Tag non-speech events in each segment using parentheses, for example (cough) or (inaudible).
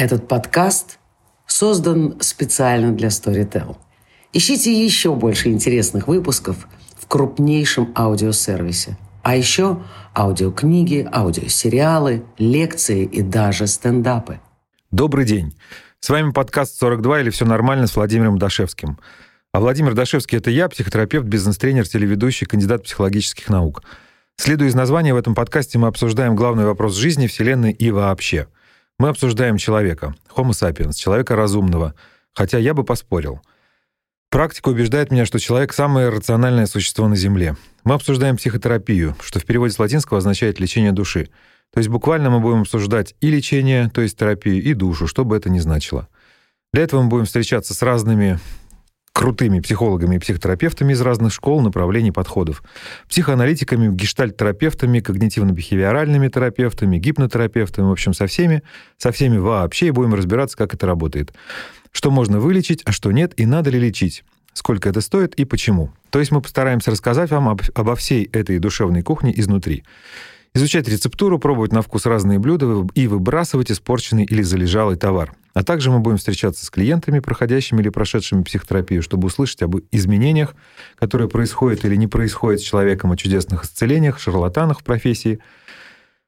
Этот подкаст создан специально для Storytel. Ищите еще больше интересных выпусков в крупнейшем аудиосервисе. А еще аудиокниги, аудиосериалы, лекции и даже стендапы. Добрый день. С вами подкаст 42 или «Все нормально» с Владимиром Дашевским. А Владимир Дашевский — это я, психотерапевт, бизнес-тренер, телеведущий, кандидат психологических наук. Следуя из названия, в этом подкасте мы обсуждаем главный вопрос жизни, Вселенной и вообще — мы обсуждаем человека, Homo sapiens, человека разумного, хотя я бы поспорил. Практика убеждает меня, что человек — самое рациональное существо на Земле. Мы обсуждаем психотерапию, что в переводе с латинского означает «лечение души». То есть буквально мы будем обсуждать и лечение, то есть терапию, и душу, что бы это ни значило. Для этого мы будем встречаться с разными крутыми психологами и психотерапевтами из разных школ, направлений, подходов, психоаналитиками, гештальт-терапевтами, когнитивно-бихевиоральными терапевтами, гипнотерапевтами, в общем, со всеми, со всеми вообще, и будем разбираться, как это работает. Что можно вылечить, а что нет, и надо ли лечить сколько это стоит и почему. То есть мы постараемся рассказать вам об, обо всей этой душевной кухне изнутри. Изучать рецептуру, пробовать на вкус разные блюда и выбрасывать испорченный или залежалый товар. А также мы будем встречаться с клиентами, проходящими или прошедшими психотерапию, чтобы услышать об изменениях, которые происходят или не происходят с человеком, о чудесных исцелениях, шарлатанах в профессии,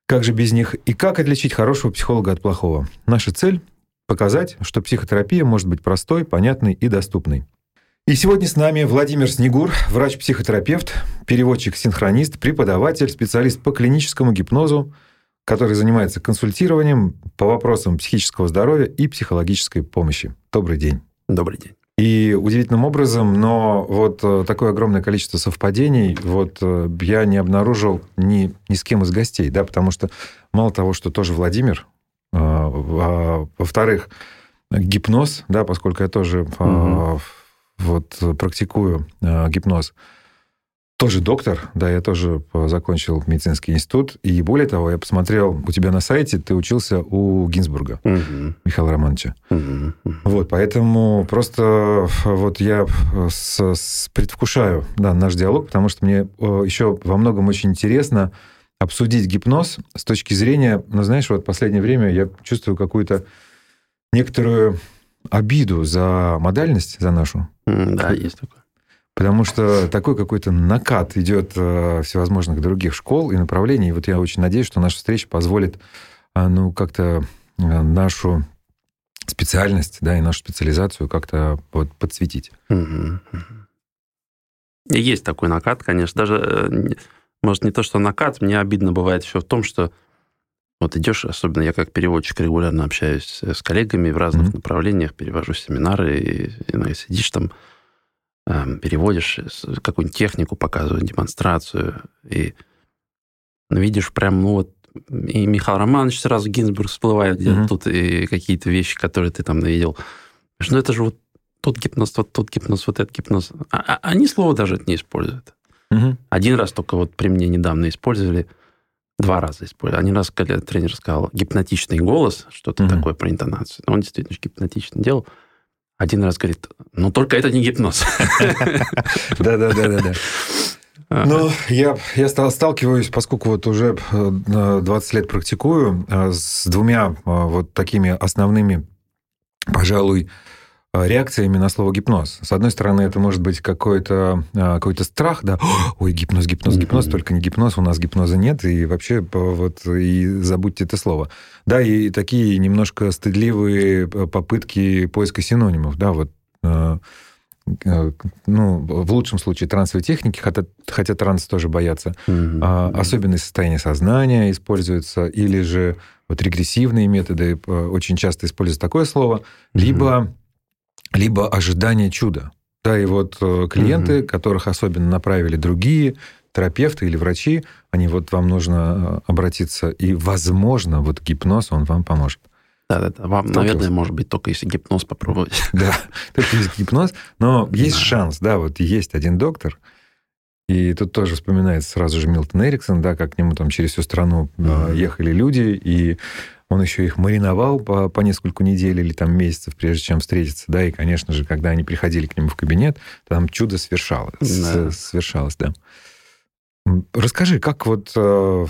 как же без них, и как отличить хорошего психолога от плохого. Наша цель — показать, что психотерапия может быть простой, понятной и доступной. И сегодня с нами Владимир Снегур, врач-психотерапевт, переводчик-синхронист, преподаватель, специалист по клиническому гипнозу, который занимается консультированием по вопросам психического здоровья и психологической помощи. Добрый день. Добрый день. И удивительным образом, но вот э, такое огромное количество совпадений вот э, я не обнаружил ни, ни с кем из гостей, да, потому что мало того, что тоже Владимир, а, а, во-вторых, гипноз, да, поскольку я тоже угу вот э, практикую э, гипноз. Тоже доктор, да, я тоже закончил медицинский институт. И более того, я посмотрел у тебя на сайте, ты учился у Гинзбурга, угу. Михаила Романовича. Угу. Вот, поэтому просто вот я с, с предвкушаю да, наш диалог, потому что мне э, еще во многом очень интересно обсудить гипноз с точки зрения, ну, знаешь, вот в последнее время я чувствую какую-то некоторую обиду за модальность, за нашу. Да, есть такое. Потому что такой какой-то накат идет э, всевозможных других школ и направлений. И вот я очень надеюсь, что наша встреча позволит э, ну, как-то э, нашу специальность, да, и нашу специализацию как-то вот подсветить. Есть такой накат, конечно. Даже, может, не то, что накат, мне обидно бывает еще в том, что вот идешь, особенно я как переводчик регулярно общаюсь с коллегами в разных mm-hmm. направлениях, перевожу семинары, и, и, ну, сидишь там, переводишь какую-нибудь технику, показываю демонстрацию, и ну, видишь прям, ну вот, и Михаил Романович сразу Гинзбург всплывает где-то mm-hmm. тут, и какие-то вещи, которые ты там навидел. Ну, это же вот тот гипноз, вот тот гипноз, вот этот гипноз. А, а, они слова даже это не используют. Mm-hmm. Один раз только вот при мне недавно использовали – Два раза использовал. Один раз, когда тренер сказал гипнотичный голос, что-то mm-hmm. такое про интонацию. Он действительно гипнотично делал. Один раз говорит, ну только это не гипноз. (laughs) Да-да-да-да. Ну, я, я сталкиваюсь, поскольку вот уже 20 э, лет практикую, э, с двумя э, вот такими основными, пожалуй, реакциями на слово гипноз. С одной стороны, это может быть какой-то э, какой страх, да, (gasps) ой, гипноз, гипноз, гипноз, mm-hmm. только не гипноз, у нас гипноза нет, и вообще вот и забудьте это слово. Да, и такие немножко стыдливые э, попытки поиска синонимов, да, вот ну, в лучшем случае трансовой техники, хотя, хотя транс тоже боятся. Mm-hmm. А, особенные состояния сознания используются, или же вот регрессивные методы, очень часто используют такое слово, mm-hmm. либо либо ожидание чуда. Да, и вот э, клиенты, угу. которых особенно направили другие терапевты или врачи, они вот вам нужно э, обратиться, и, возможно, вот гипноз, он вам поможет. Да-да-да, вам, только наверное, может быть, только если гипноз попробовать. (laughs) Да, только если гипноз, но есть шанс, да, вот есть один доктор, и тут тоже вспоминается сразу же Милтон Эриксон, да, как к нему там через всю страну mm ехали люди, и он еще их мариновал по, по нескольку недель или там месяцев, прежде чем встретиться, да, и, конечно же, когда они приходили к нему в кабинет, там чудо свершалось, да. свершалось, да. Расскажи, как вот, э,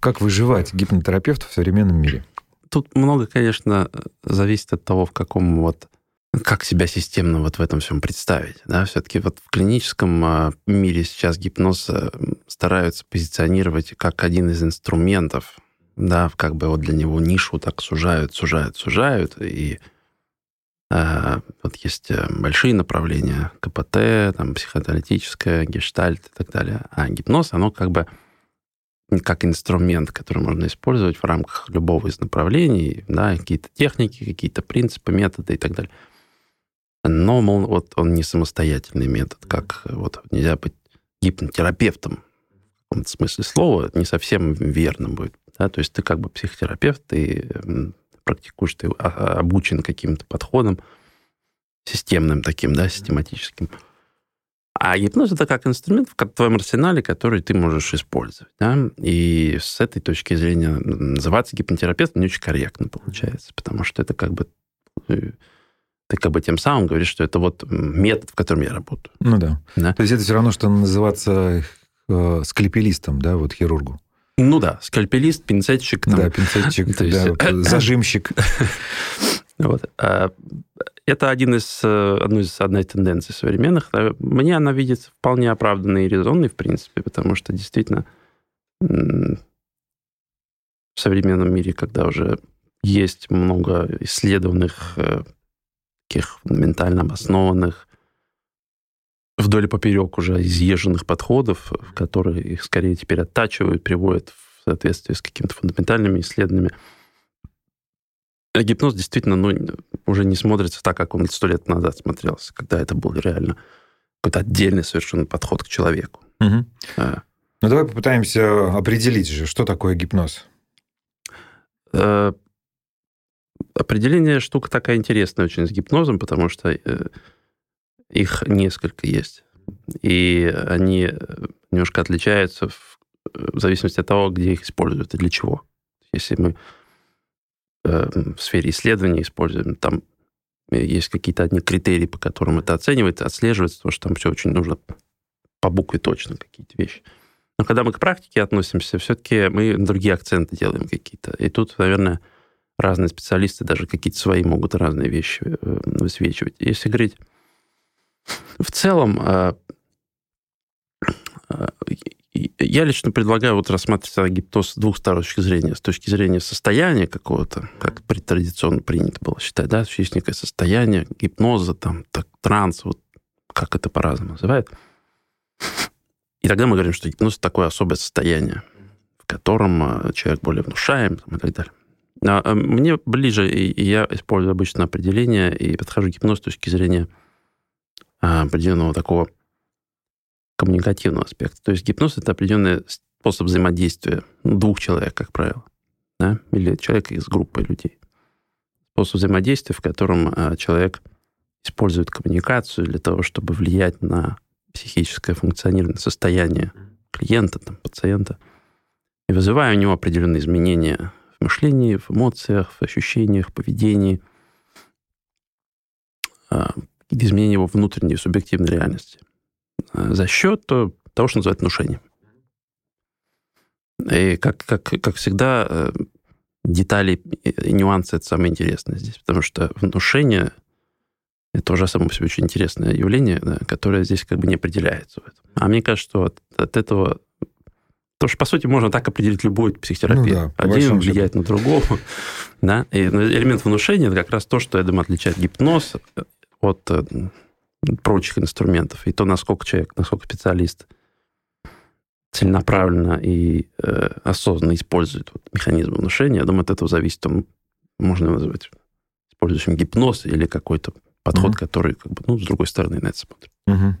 как выживать гипнотерапевту в современном мире? тут много, конечно, зависит от того, в каком вот как себя системно вот в этом всем представить. Да? Все-таки вот в клиническом а, мире сейчас гипноз э, стараются позиционировать как один из инструментов, да, как бы вот для него нишу так сужают, сужают, сужают, и э, вот есть э, большие направления, КПТ, там, психоаналитическая, гештальт и так далее. А гипноз, оно как бы как инструмент, который можно использовать в рамках любого из направлений, да, какие-то техники, какие-то принципы, методы и так далее. Но, мол, вот он не самостоятельный метод, как вот нельзя быть гипнотерапевтом в каком-то смысле слова, не совсем верно будет. Да? То есть ты как бы психотерапевт, ты практикуешь, ты обучен каким-то подходом системным таким, да, систематическим. А гипноз это как инструмент в твоем арсенале, который ты можешь использовать. Да? И с этой точки зрения называться гипнотерапевтом не очень корректно получается, потому что это как бы э, ты как бы тем самым говоришь, что это вот метод, в котором я работаю. Ну да. да? То есть это все равно, что называться э, скальпелистом, да, вот хирургу. Ну да, скальпелист, пинцетчик. Там. Да, пинцетчик, да, есть... вот, (coughs) зажимщик. Вот. А, это один из, э, одна из, одна из тенденций современных. Мне она видится вполне оправданной и резонной, в принципе, потому что действительно в современном мире, когда уже есть много исследованных, э, таких фундаментально обоснованных, вдоль и поперек уже изъезженных подходов, которые их скорее теперь оттачивают, приводят в соответствие с какими-то фундаментальными исследованиями. А гипноз действительно ну, уже не смотрится так, как он сто лет назад смотрелся, когда это был реально какой-то отдельный совершенно подход к человеку. Угу. А. Ну, давай попытаемся определить же, что такое гипноз. Э, определение штука такая интересная очень с гипнозом, потому что э, их несколько есть. И они э, немножко отличаются в, в зависимости от того, где их используют и для чего. Если мы э, в сфере исследований используем, там есть какие-то одни критерии, по которым это оценивается, отслеживается, потому что там все очень нужно по букве точно какие-то вещи. Но когда мы к практике относимся, все-таки мы другие акценты делаем какие-то. И тут, наверное, разные специалисты даже какие-то свои могут разные вещи э, высвечивать. Если говорить в целом, э, э, я лично предлагаю вот рассматривать гипноз с двух точки зрения. С точки зрения состояния какого-то, как традиционно принято было считать, да, есть некое состояние гипноза, там, так, транс, вот как это по-разному называют. И тогда мы говорим, что гипноз — такое особое состояние, в котором человек более внушаем и так далее. А, а мне ближе, и я использую обычно определение и подхожу к гипнозу с точки зрения определенного такого коммуникативного аспекта. То есть гипноз — это определенный способ взаимодействия двух человек, как правило, да? или человека из группы людей. Способ взаимодействия, в котором человек использует коммуникацию для того, чтобы влиять на психическое функционирование, состояние клиента, там, пациента, и вызывая у него определенные изменения мышлении, в эмоциях, в ощущениях, в поведении, изменения его внутренней субъективной реальности а, за счет того, что называют внушением. И как, как, как всегда, э, детали и нюансы это самое интересное здесь, потому что внушение это уже само по себе очень интересное явление, да, которое здесь как бы не определяется. В этом. А мне кажется, что от, от этого Потому что, по сути, можно так определить любой психотерапевт. Ну, да, Один влияет на другого. (laughs) да? И элемент внушения – это как раз то, что, я думаю, отличает гипноз от э, прочих инструментов. И то, насколько человек, насколько специалист целенаправленно и э, осознанно использует вот, механизм внушения, я думаю, от этого зависит, он, можно назвать использующим гипноз или какой-то подход, угу. который, как бы, ну, с другой стороны на это смотрит. Угу.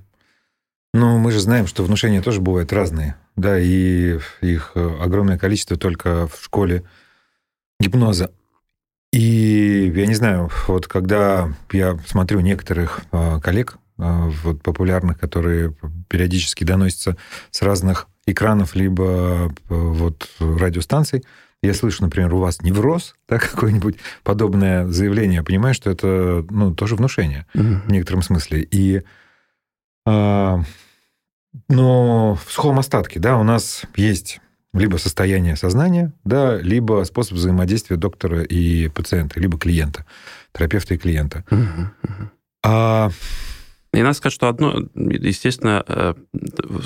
Ну, мы же знаем, что внушения тоже бывают разные. Да, и их огромное количество только в школе гипноза. И я не знаю, вот когда я смотрю некоторых а, коллег, а, вот популярных, которые периодически доносятся с разных экранов либо а, вот радиостанций, я слышу, например, у вас невроз, да, (laughs) какое-нибудь подобное заявление, я понимаю, что это ну, тоже внушение mm-hmm. в некотором смысле. И но в сухом остатке, да, у нас есть либо состояние сознания, да, либо способ взаимодействия доктора и пациента, либо клиента, терапевта и клиента. Угу, А... И надо сказать, что одно, естественно, э,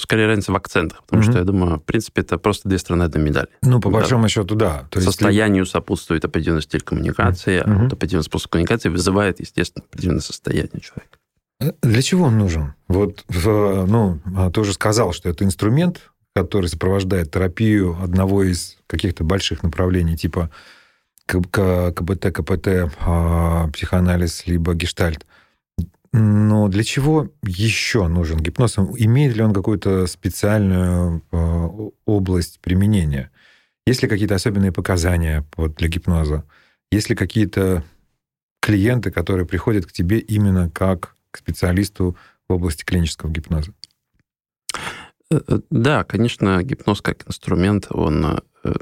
скорее разница в акцентах, потому mm что, я думаю, в принципе, это просто две стороны одной медали. Ну, по большому да. счету, да. То Состоянию есть... сопутствует определенный стиль коммуникации, mm а вот определенный способ коммуникации вызывает, естественно, определенное состояние человека. Э, для чего он нужен? Вот, ну, а ты уже сказал, что это инструмент, который сопровождает терапию одного из каких-то больших направлений, типа КБТ, КПТ, а, психоанализ, либо гештальт. Но для чего еще нужен гипноз? Имеет ли он какую-то специальную а, область применения? Есть ли какие-то особенные показания вот, для гипноза? Есть ли какие-то клиенты, которые приходят к тебе именно как к специалисту в области клинического гипноза? Э, э, да, конечно, гипноз как инструмент, он э,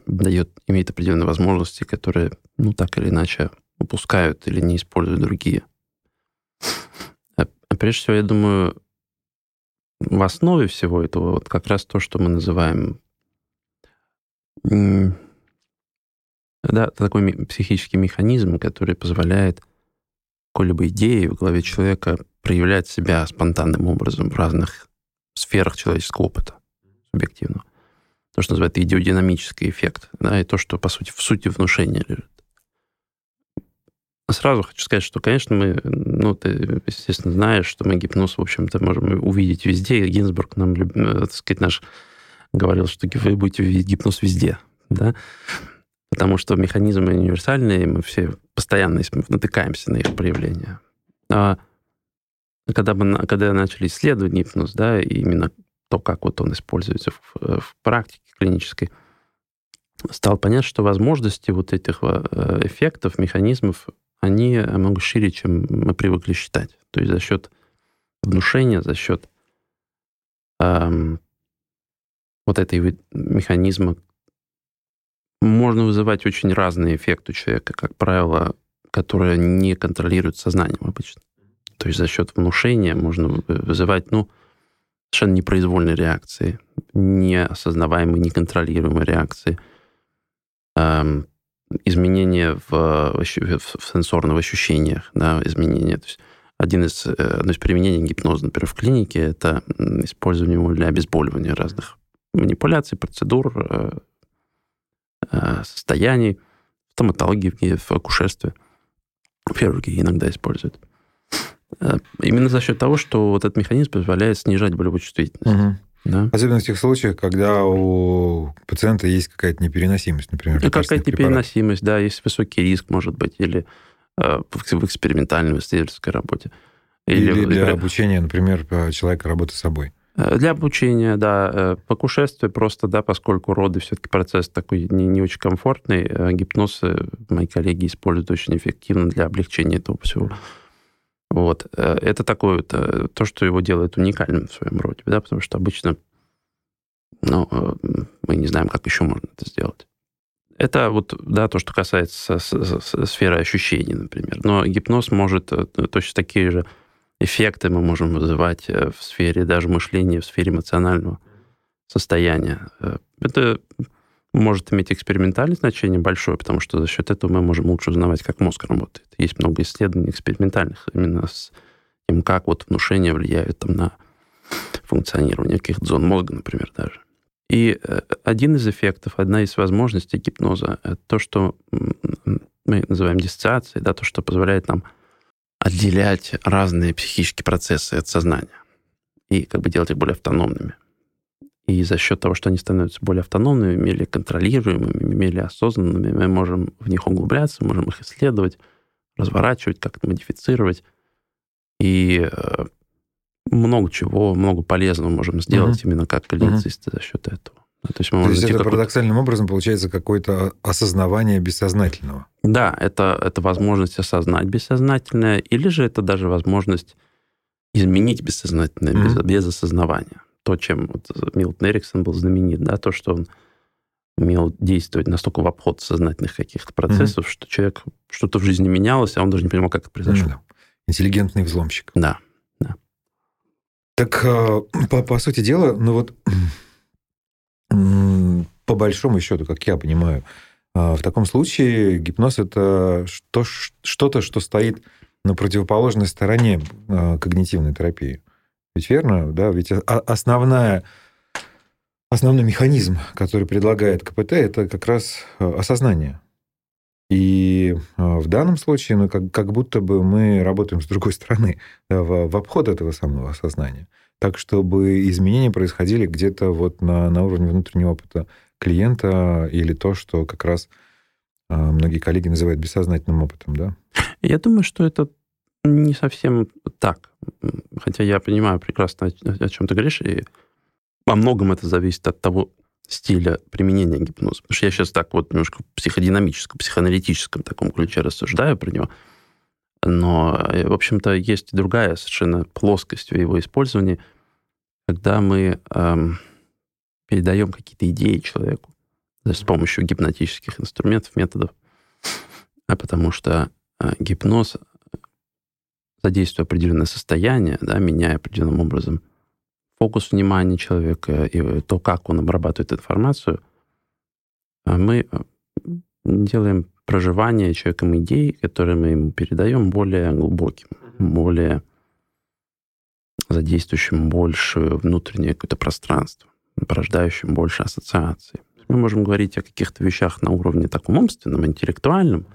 дает, имеет определенные возможности, которые, ну, так или иначе, упускают или не используют другие. А, а прежде всего, я думаю, в основе всего этого вот как раз то, что мы называем да, такой психический механизм, который позволяет какой-либо идее в голове человека проявлять себя спонтанным образом в разных сферах человеческого опыта субъективного. То, что называют идеодинамический эффект, да, и то, что, по сути, в сути внушения лежит. Сразу хочу сказать, что, конечно, мы, ну, ты, естественно, знаешь, что мы гипноз, в общем-то, можем увидеть везде. Гинзбург нам, э, так сказать, наш говорил, что вы будете видеть гипноз везде, да, потому что механизмы универсальные, мы все постоянно натыкаемся на их проявление. А когда, мы, когда начали исследовать гипноз, да, и именно то, как вот он используется в, в практике клинической, стало понятно, что возможности вот этих э, эффектов, механизмов, они много шире, чем мы привыкли считать. То есть за счет внушения, за счет эм, вот этой механизма можно вызывать очень разные эффекты у человека, как правило, которые не контролируют сознанием обычно. То есть за счет внушения можно вызывать, ну, совершенно непроизвольные реакции, неосознаваемые, неконтролируемые реакции, эм, изменения в, в, в сенсорных ощущениях, да, изменения. То есть один из, э, одно из применений гипноза, например, в клинике, это использование его для обезболивания разных манипуляций, процедур, э, э, состояний, стоматологии, в акушерстве, в хирургии иногда используют. Э, именно за счет того, что вот этот механизм позволяет снижать болевую чувствительность. Угу. Да? Особенно в тех случаях, когда у пациента есть какая-то непереносимость, например. Ну, какая-то непереносимость, да, есть высокий риск, может быть, или э, в экспериментальной исследовательской работе. Или, или для обучения, например, человека работы с собой. Э, для обучения, да. По кушествию просто, да, поскольку роды все-таки процесс такой не, не очень комфортный, гипноз мои коллеги используют очень эффективно для облегчения этого всего. Вот. Э, это такое вот, э, то, что его делает уникальным в своем роде, да, потому что обычно ну, э, мы не знаем, как еще можно это сделать. Это вот, да, то, что касается сферы ощущений, например. Но гипноз может точно такие же эффекты мы можем вызывать в сфере даже мышления, в сфере эмоционального состояния. Это может иметь экспериментальное значение большое, потому что за счет этого мы можем лучше узнавать, как мозг работает. Есть много исследований экспериментальных именно с тем, как вот внушение влияет там, на функционирование каких-то зон мозга, например, даже. И э, один из эффектов, одна из возможностей гипноза, это то, что мы называем диссоциацией, да, то, что позволяет нам отделять разные психические процессы от сознания и как бы делать их более автономными. И за счет того, что они становятся более автономными, более контролируемыми, более осознанными, мы можем в них углубляться, можем их исследовать, разворачивать, как-то модифицировать. И э, много чего, много полезного можем сделать uh-huh. именно как клиницисты uh-huh. за счет этого. Ну, то есть, мы То есть это парадоксальным образом получается какое-то осознавание бессознательного. Да, это, это возможность осознать бессознательное, или же это даже возможность изменить бессознательное mm-hmm. без, без осознавания то, чем вот Милтон Эриксон был знаменит, да, то, что он умел действовать настолько в обход сознательных каких-то процессов, mm-hmm. что человек что-то в жизни менялось, а он даже не понимал, как это произошло. Mm-hmm. Интеллигентный взломщик. Да, да. Так, э, по, по сути дела, ну вот (clears throat) по большому счету, как я понимаю, а, в таком случае гипноз это что, что-то, что стоит на противоположной стороне а, когнитивной терапии. Ведь верно, да? Ведь основная, основной механизм, который предлагает КПТ, это как раз осознание. И в данном случае, ну, как, как будто бы мы работаем с другой стороны, да, в, в обход этого самого осознания. Так, чтобы изменения происходили где-то вот на, на уровне внутреннего опыта клиента или то, что как раз а, многие коллеги называют бессознательным опытом, да? Я думаю, что это не совсем так. Хотя я понимаю прекрасно, о чем ты говоришь, и во многом это зависит от того стиля применения гипноза. Потому что я сейчас так вот немножко в психодинамическом, психоаналитическом таком ключе рассуждаю про него. Но, э, в общем-то, есть и другая совершенно плоскость в его использовании, когда мы эм, передаем какие-то идеи человеку с помощью гипнотических инструментов, методов. А потому что э, гипноз задействует определенное состояние, да, меняя определенным образом фокус внимания человека и то, как он обрабатывает информацию, а мы э, делаем проживание человеком идей, которые мы ему передаем, более глубоким, более задействующим больше внутреннее какое-то пространство, порождающим больше ассоциаций. Мы можем говорить о каких-то вещах на уровне таком умственном, интеллектуальном,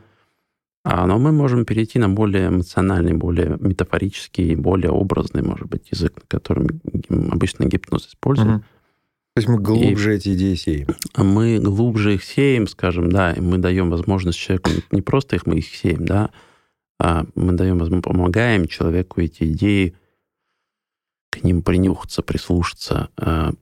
но мы можем перейти на более эмоциональный, более метафорический, более образный, может быть, язык, на котором обычно гипноз использует. Угу. То есть мы глубже и эти идеи сеем. Мы глубже их сеем, скажем, да, и мы даем возможность человеку, не просто их мы их сеем, да, а мы даем, помогаем человеку эти идеи к ним принюхаться, прислушаться, а,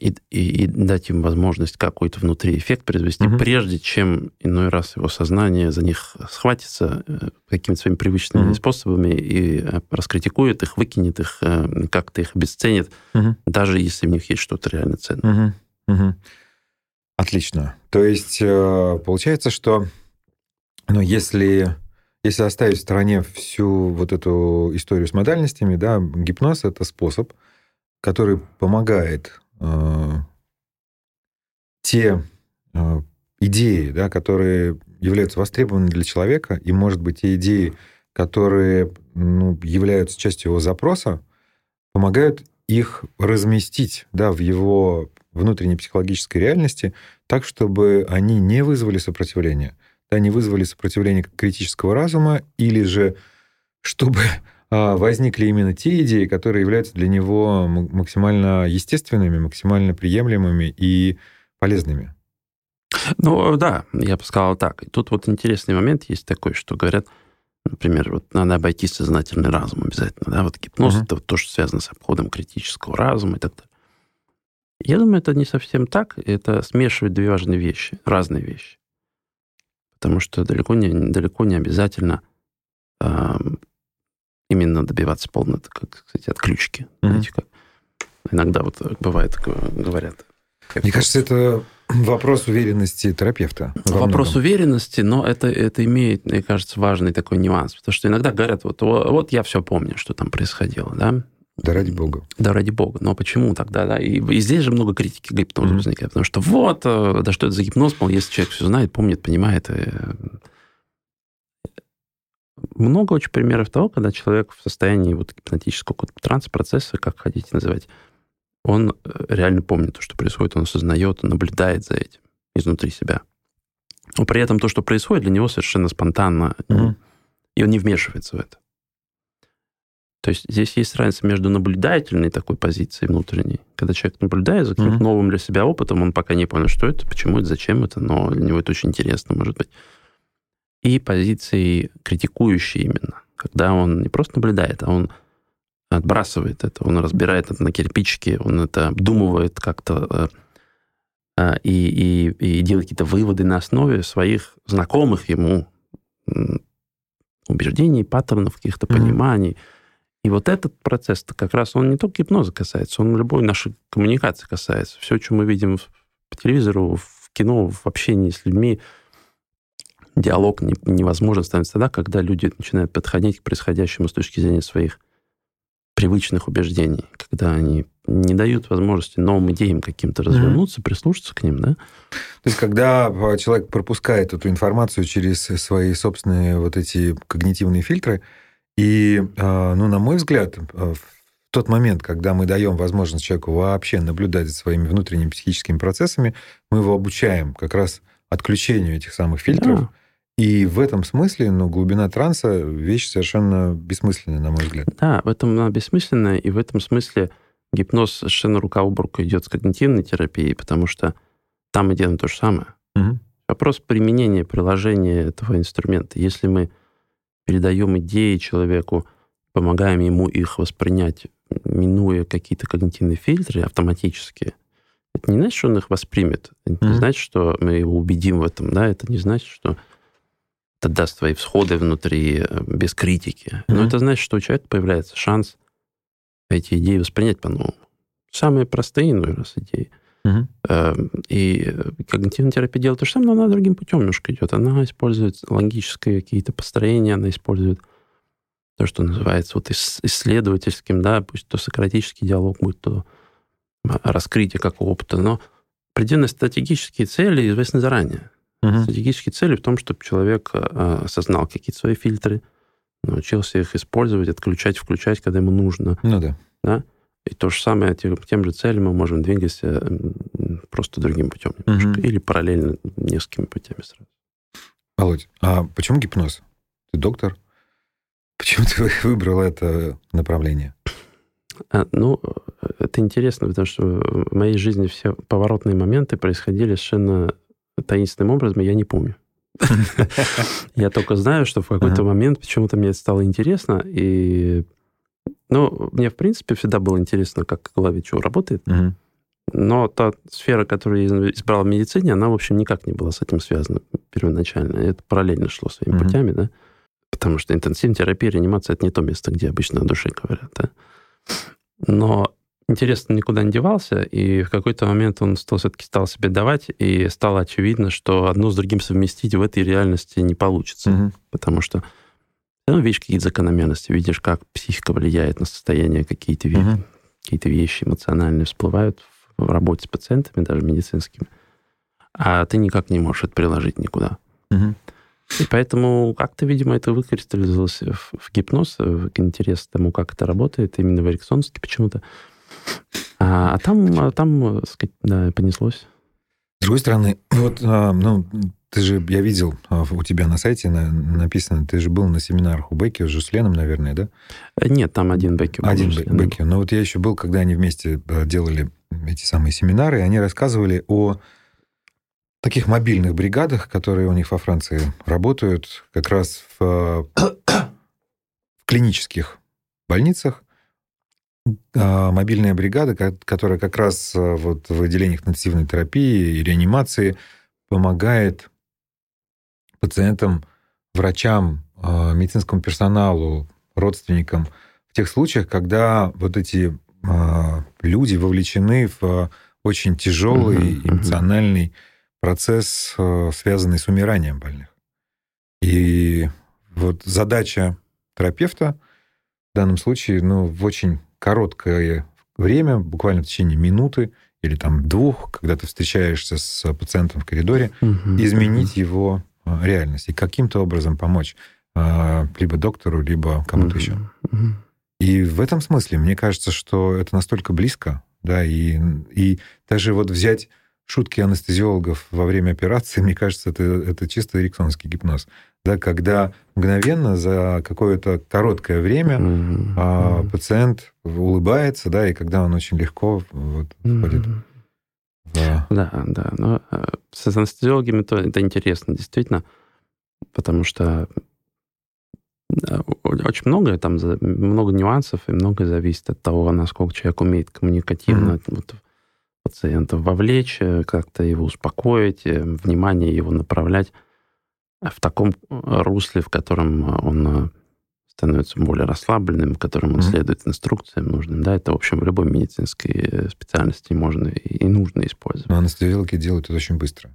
и, и, и дать им возможность какой-то внутри эффект произвести, угу. прежде чем иной раз его сознание за них схватится э, какими-то своими привычными угу. способами и э, раскритикует их, выкинет их, э, как-то их обесценит, угу. даже если в них есть что-то реально ценное. Угу. Угу. Отлично. То есть получается, что ну, если, если оставить в стороне всю вот эту историю с модальностями, да, гипноз — это способ, который помогает те э, идеи, да, которые являются востребованными для человека, и, может быть, те идеи, которые ну, являются частью его запроса, помогают их разместить да, в его внутренней психологической реальности так, чтобы они не вызвали сопротивления. Да, не вызвали сопротивления критического разума, или же чтобы возникли именно те идеи, которые являются для него максимально естественными, максимально приемлемыми и полезными. Ну, да, я бы сказал так. И тут вот интересный момент есть такой, что говорят, например, вот надо обойти сознательный разум обязательно, да, вот гипноз uh-huh. это вот то, что связано с обходом критического разума и так далее. Я думаю, это не совсем так, это смешивает две важные вещи, разные вещи. Потому что далеко не, далеко не обязательно именно добиваться полной, как сказать, отключки. Mm-hmm. Знаете, как иногда вот бывает, говорят. Мне кажется, это вопрос уверенности терапевта. Вопрос многом. уверенности, но это, это имеет, мне кажется, важный такой нюанс. Потому что иногда говорят, вот, вот я все помню, что там происходило, да? Да ради бога. Да ради бога. Но почему тогда? Да? И, и здесь же много критики гипноза mm-hmm. возникает. Потому что вот, э, да что это за гипноз, мол, если человек все знает, помнит, понимает, и много очень примеров того, когда человек в состоянии вот гипнотического транс-процесса, как хотите называть, он э, реально помнит то, что происходит, он осознает, он наблюдает за этим изнутри себя. Но при этом то, что происходит, для него совершенно спонтанно, mm-hmm. и он не вмешивается в это. То есть здесь есть разница между наблюдательной такой позицией внутренней, когда человек наблюдает за каким-то mm-hmm. новым для себя опытом, он пока не понял, что это, почему это, зачем это, но для него это очень интересно, может быть и позиции критикующие именно, когда он не просто наблюдает, а он отбрасывает это, он разбирает это на кирпичики, он это обдумывает как-то э, э, и, и, и делает какие-то выводы на основе своих знакомых ему убеждений, паттернов, каких-то mm-hmm. пониманий. И вот этот процесс как раз он не только гипноза касается, он любой нашей коммуникации касается. Все, что мы видим по телевизору, в кино, в общении с людьми, диалог не, невозможен становится тогда, когда люди начинают подходить к происходящему с точки зрения своих привычных убеждений, когда они не дают возможности новым идеям каким-то развернуться, mm-hmm. прислушаться к ним, да? То есть, когда человек пропускает эту информацию через свои собственные вот эти когнитивные фильтры, и, а, ну, на мой взгляд, а, в тот момент, когда мы даем возможность человеку вообще наблюдать за своими внутренними психическими процессами, мы его обучаем как раз отключению этих самых фильтров. Да. И в этом смысле, ну, глубина транса вещь совершенно бессмысленная, на мой взгляд. Да, в этом она бессмысленная, и в этом смысле гипноз совершенно рука об руку идет с когнитивной терапией, потому что там мы делаем то же самое. Угу. Вопрос применения, приложения этого инструмента. Если мы передаем идеи человеку, помогаем ему их воспринять, минуя какие-то когнитивные фильтры автоматически, это не значит, что он их воспримет. Это mm-hmm. не значит, что мы его убедим в этом. Да? Это не значит, что это даст свои всходы внутри э, без критики. Mm-hmm. Но это значит, что у человека появляется шанс эти идеи воспринять по-новому. Самые простые, ну, раз идеи. Uh-huh. И когнитивная терапия делает то же самое, но она другим путем немножко идет. Она использует логические какие-то построения, она использует то, что называется вот исследовательским, да, пусть то сократический диалог будет, то раскрытие как опыта, но определенные стратегические цели известны заранее. Uh-huh. Стратегические цели в том, чтобы человек а, осознал какие-то свои фильтры, научился их использовать, отключать, включать, когда ему нужно. Ну да. да? И то же самое, тем, тем же целям мы можем двигаться просто другим путем немножко. Угу. Или параллельно несколькими путями сразу. Володь, а почему гипноз? Ты доктор? Почему ты (laughs) выбрал это направление? А, ну, это интересно, потому что в моей жизни все поворотные моменты происходили совершенно таинственным образом, я не помню. (laughs) Я только знаю, что в какой-то момент почему-то мне это стало интересно, и ну, мне, в принципе, всегда было интересно, как что работает. Но та сфера, которую я избрал в медицине, она, в общем, никак не была с этим связана первоначально. Это параллельно шло своими путями, да. Потому что интенсивная терапия, реанимация — это не то место, где обычно о душе говорят, да. Но интерес никуда не девался, и в какой-то момент он стал, все-таки стал себе давать, и стало очевидно, что одно с другим совместить в этой реальности не получится. Угу. Потому что ну, видишь какие-то закономерности, видишь, как психика влияет на состояние, какие-то, угу. какие-то вещи эмоциональные всплывают в работе с пациентами, даже медицинскими, а ты никак не можешь это приложить никуда. Угу. И поэтому как-то, видимо, это выкристаллизовалось в, в гипноз, в интерес к тому, как это работает, именно в эриксоновске почему-то. А, а там, а там, сказать, да, понеслось. С другой стороны, вот, а, ну, ты же, я видел а, у тебя на сайте написано, ты же был на семинарах у Бекки с Жусленом, наверное, да? Нет, там один Бекки был. Один Бекки. Но вот я еще был, когда они вместе делали эти самые семинары, и они рассказывали о таких мобильных бригадах, которые у них во Франции работают, как раз в, (coughs) в клинических больницах, мобильная бригада, которая как раз а, вот в отделениях интенсивной терапии и реанимации помогает пациентам, врачам, а, медицинскому персоналу, родственникам в тех случаях, когда вот эти люди вовлечены в очень тяжелый эмоциональный процесс, связанный с умиранием больных. И вот задача терапевта в данном случае, ну, в очень короткое время, буквально в течение минуты или там двух, когда ты встречаешься с пациентом в коридоре, угу, изменить угу. его а, реальность и каким-то образом помочь а, либо доктору, либо кому-то угу, еще. Угу. И в этом смысле мне кажется, что это настолько близко, да, и, и даже вот взять шутки анестезиологов во время операции, (laughs) мне кажется, это, это чисто эриксонский гипноз да, когда мгновенно за какое-то короткое время mm-hmm. а, пациент улыбается, да, и когда он очень легко вот, входит mm-hmm. в... Да, да. Но э, с анестезиологами то, это интересно, действительно, потому что очень много там много нюансов и многое зависит от того, насколько человек умеет коммуникативно mm-hmm. вот, пациента вовлечь, э, как-то его успокоить, э, внимание его направлять в таком э, русле, в котором э, он становится более расслабленным, которым он Мгм. следует инструкциям нужным. Да, это, в общем, в любой медицинской э, специальности можно и, нужно использовать. Но анестезиологи делают это очень быстро.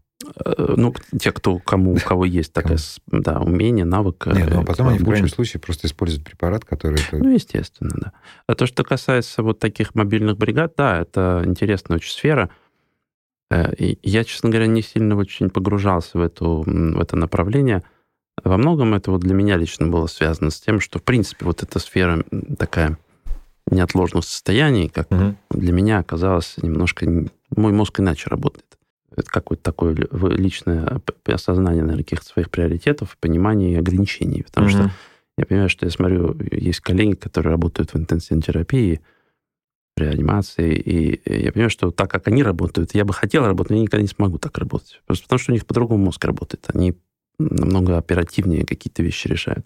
Э, Ну, те, кто, кому, у кого есть такая, с- да, умение, навык. Нет, ну а э, потом они в крайнем случае просто используют препарат, который... Ну, естественно, да. А то, что касается вот таких мобильных бригад, да, это интересная очень сфера. Э, я, честно говоря, не сильно очень погружался в, эту, в это направление. Во многом это вот для меня лично было связано с тем, что, в принципе, вот эта сфера такая неотложного состояния, как Мгм. для меня оказалось немножко... Мой мозг иначе работает. Это какое-то такое личное осознание, наверное, каких-то своих приоритетов, понимание и ограничений. Потому что Мгм. я понимаю, что я смотрю, есть коллеги, которые работают в интенсивной терапии, реанимации, и я понимаю, что так как они работают, я бы хотел работать, но я никогда не смогу так работать. Просто потому что у них по-другому мозг работает. Они намного оперативнее какие-то вещи решают.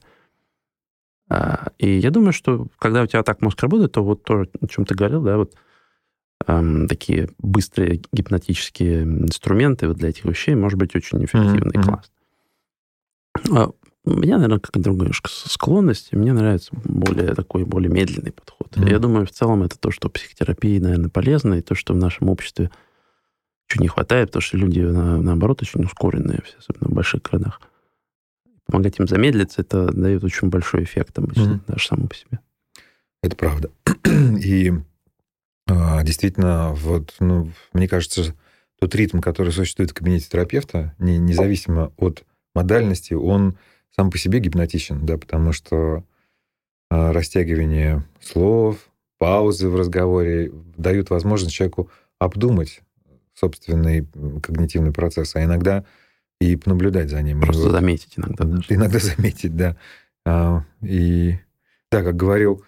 А, И я думаю, что когда у тебя так мозг работает, то вот то, о чем ты говорил, да, вот эм, такие быстрые гипнотические инструменты вот для этих вещей может быть очень эффективно и мгм. классно. А у меня, наверное, как другая немножко с- склонность. Мне нравится более такой, более медленный подход. Мгм. Я думаю, в целом это то, что психотерапии, наверное, полезно, и то, что в нашем обществе чуть не хватает, потому что люди, на- наоборот, очень ускоренные, все, особенно в больших городах. Помогать им замедлиться, это дает очень большой эффект обычно, Мгм. даже само по себе. Это правда. (clears throat) И а, действительно, вот, ну, мне кажется, тот ритм, который существует в кабинете терапевта, не- независимо от модальности, он сам по себе гипнотичен, да, потому что растягивание слов, паузы в разговоре дают возможность человеку обдумать собственный когнитивный процесс, а иногда и понаблюдать за ним. Просто заметить иногда даже. Иногда заметить, да. А, И да, как говорил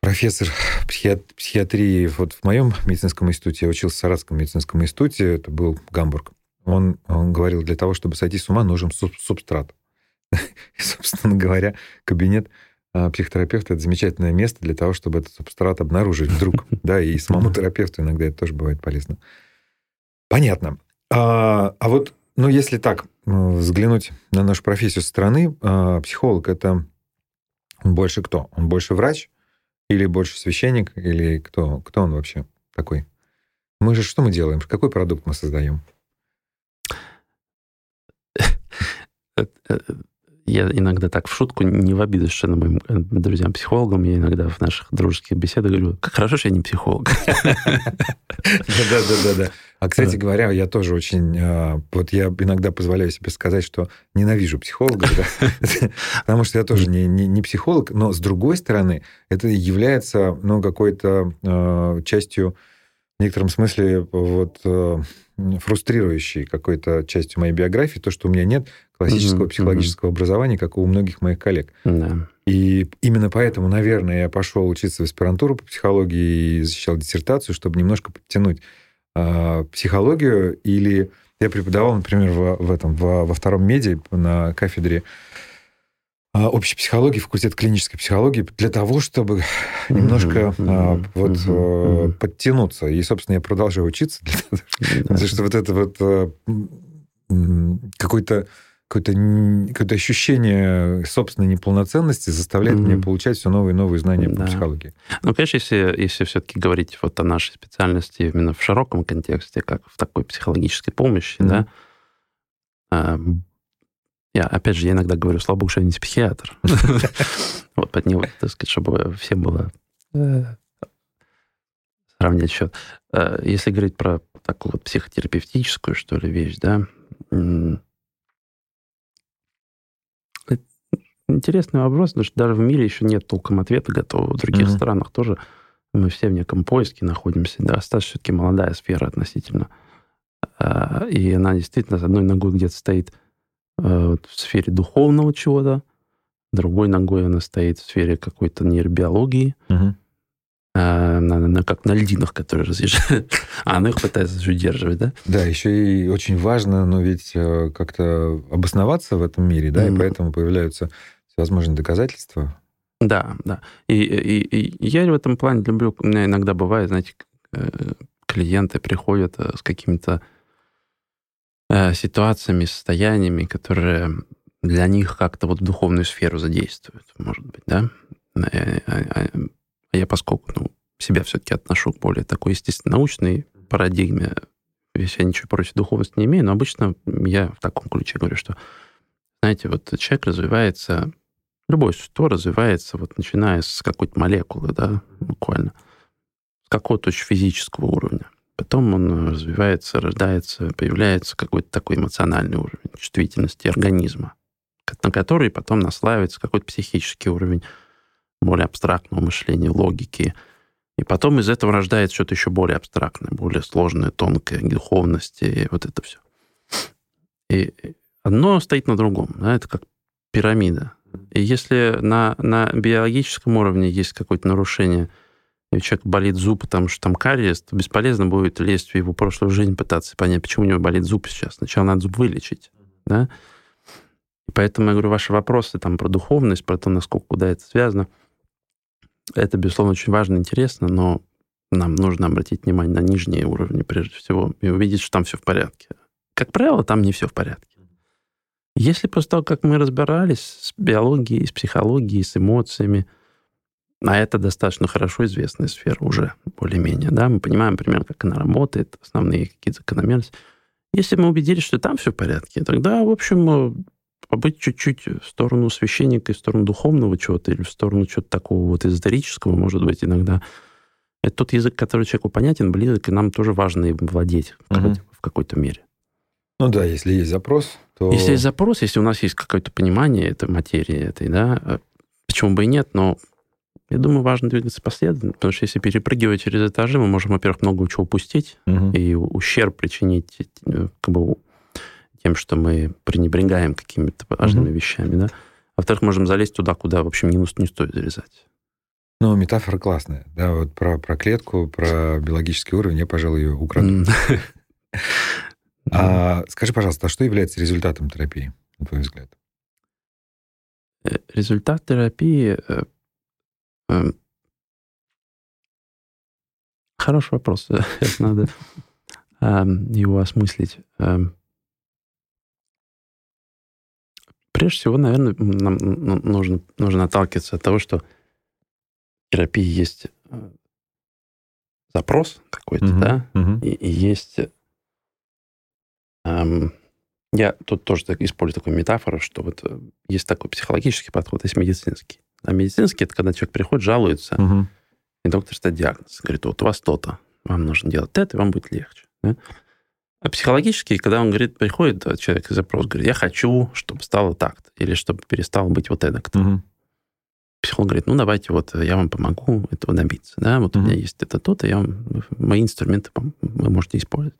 профессор психиат- психиатрии вот в моем медицинском институте, я учился в Саратовском медицинском институте, это был Гамбург. Он, он говорил, для того, чтобы сойти с ума, нужен суб- субстрат. (laughs) И, собственно говоря, кабинет а, психотерапевта — это замечательное место для того, чтобы этот субстрат обнаружить вдруг. (laughs) Да, и самому терапевту иногда это тоже бывает полезно. Понятно. А, а вот, ну, если так э, взглянуть на нашу профессию со стороны, а, психолог — это он больше кто? Он больше врач или больше священник? Или кто, кто он вообще такой? Мы же что мы делаем? Какой продукт мы создаем? (laughs) Э, э, Я иногда так в шутку, не в обиду совершенно моим э, друзьям-психологам, я иногда в наших дружеских беседах говорю, как хорошо, что я не психолог. Да-да-да-да. А, кстати говоря, я тоже очень... а, Вот я иногда позволяю себе сказать, что ненавижу психологов, (laughs) потому что я тоже не, психолог, но с другой стороны, это является ну, какой-то а, частью, в некотором смысле, вот а, фрустрирующей какой-то частью моей биографии, то, что у меня нет классического Мгм, психологического образования, как у многих моих коллег. Да. И именно поэтому, наверное, я пошел учиться в аспирантуру по психологии и защищал диссертацию, чтобы немножко подтянуть а, психологию. Или я преподавал, например, в, в этом, во, во втором меди на кафедре а, общей психологии, факультет клинической психологии, для того, чтобы немножко Мгм, а, вот э, мгм. подтянуться. И, собственно, я продолжаю учиться, для того. Потому что вот это вот э, м, какое-то какое-то ощущение собственной неполноценности заставляет Мгм. меня получать все новые и новые знания по Да. психологии. Ну, конечно, если, если все-таки говорить вот о нашей специальности именно в широком контексте, как в такой психологической помощи, Мгм. да, а, я, опять же, я иногда говорю, слава богу, что я не психиатр. (laughs) Вот, под него, так сказать, чтобы всем было э, сравнять счет. Э, Если говорить про такую вот психотерапевтическую, что ли, вещь, да, м, это интересный вопрос, потому что даже в мире еще нет толком ответа готового. В других Мгм. странах тоже мы все в неком поиске находимся. Да, достаточно все-таки молодая сфера относительно. А, И она действительно с одной ногой где-то стоит э, в сфере духовного чего-то, другой ногой она стоит в сфере какой-то нейробиологии, а, на, на- как на льдинах, которые разъезжают. (laughs) А она их пытается удерживать, да? Да, еще и очень важно, ну, ведь э, как-то обосноваться в этом мире, да, и Мгм. поэтому появляются всевозможные доказательства. Да, да. И, и- и я в этом плане люблю, у меня иногда бывает, знаете, э, клиенты приходят э, с какими-то э, ситуациями, состояниями, которые для них как-то вот в духовную сферу задействуют, может быть, да? А, а, а я, поскольку ну, себя все-таки отношу к более такой естественно научной парадигме, если я ничего против духовности не имею, но обычно я в таком ключе говорю, что, знаете, вот человек развивается, любое существо развивается, вот начиная с какой-то молекулы, да, буквально, с какого-то очень физического уровня. Потом он развивается, рождается, появляется какой-то такой эмоциональный уровень чувствительности организма, на который потом наслаивается какой-то психический уровень более абстрактного мышления, логики, и потом из этого рождается что-то еще более абстрактное, более сложное, тонкое, духовности, и вот это все. И одно стоит на другом. Да, это как пирамида. Если на, на биологическом уровне есть какое-то нарушение, и у человека болит зуб, потому что там кариес, то бесполезно будет лезть в его прошлую жизнь, пытаться понять, почему у него болит зуб сейчас. Сначала надо зуб вылечить. Да? И поэтому я говорю, ваши вопросы там про духовность, про то, насколько куда это связано – это, безусловно, очень важно интересно, но нам нужно обратить внимание на нижние уровни, прежде всего, и увидеть, что там все в порядке. Как правило, там не все в порядке. Если после того, как мы разбирались с биологией, с психологией, с эмоциями, а это достаточно хорошо известная сфера уже, более-менее, да, мы понимаем примерно, как она работает, основные какие-то закономерности. Если мы убедились, что там все в порядке, тогда, в общем, побыть чуть-чуть в сторону священника, в сторону духовного чего-то, или в сторону чего-то такого вот эзотерического, может быть, иногда. Это тот язык, который человеку понятен, близок, и нам тоже важно им владеть угу. в какой-то мере. Ну да, если есть запрос, то... Если есть запрос, если у нас есть какое-то понимание этой материи этой, да, э, почему бы и нет, но я думаю, важно двигаться последовательно, потому что если перепрыгивать через этажи, мы можем, во-первых, много чего упустить угу. и ущерб причинить э, как бы тем, что мы пренебрегаем какими-то важными mm-hmm. вещами, да. А во-вторых, можем залезть туда, куда, в общем, не, не стоит залезать. Ну, метафора классная. Да, вот про, про клетку, про биологический уровень я, пожалуй, ее украду. (laughs) А скажи, пожалуйста, а что является результатом терапии, на твой взгляд? Э, результат терапии... Э, эм, хороший вопрос. (laughs) Надо эм, его осмыслить. Эм, Прежде всего, наверное, нам нужно, нужно отталкиваться от того, что в терапии есть э, запрос какой-то, да. И, и есть... Эм, я тут тоже так, использую такую метафору, что вот э, есть такой психологический подход, есть медицинский. А медицинский – это когда человек приходит, жалуется, угу. и доктор ставит диагноз, говорит, вот у вас то-то, вам нужно делать это, и вам будет легче. Да? А психологически, когда он говорит, приходит человек и запрос, говорит, я хочу, чтобы стало так-то, или чтобы перестало быть вот это кто. Угу. Психолог говорит, ну, давайте вот я вам помогу этого добиться. Да, вот угу. у меня есть это то-то, я вам, мои инструменты вы можете использовать.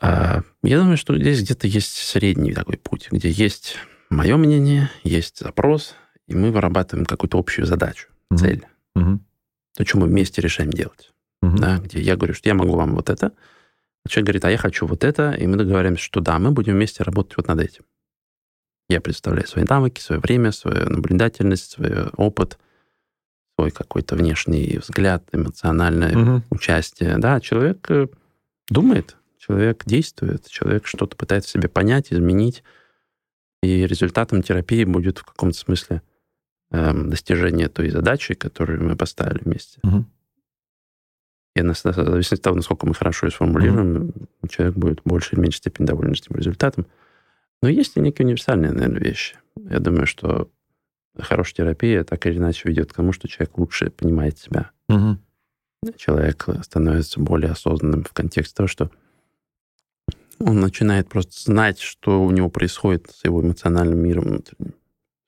А, я думаю, что здесь где-то есть средний такой путь, где есть мое мнение, есть запрос, и мы вырабатываем какую-то общую задачу, угу. цель. Угу. То, что мы вместе решаем делать угу. да, где я говорю, что я могу вам вот это, а человек говорит, а я хочу вот это, и мы договариваемся, что да, мы будем вместе работать вот над этим. Я представляю свои навыки, свое время, свою наблюдательность, свой опыт, свой какой-то внешний взгляд, эмоциональное угу. участие. Да, человек э, думает, человек действует, человек что-то пытается себе понять, изменить, и результатом терапии будет в каком-то смысле эм, достижение той задачи, которую мы поставили вместе. Угу. И в зависимости от того, насколько мы хорошо ее сформулируем, mm-hmm. человек будет в большей или меньшей степени доволен этим результатом. Но есть и некие универсальные, наверное, вещи. Я думаю, что хорошая терапия так или иначе ведет к тому, что человек лучше понимает себя. Mm-hmm. Человек становится более осознанным в контексте того, что он начинает просто знать, что у него происходит с его эмоциональным миром внутренним.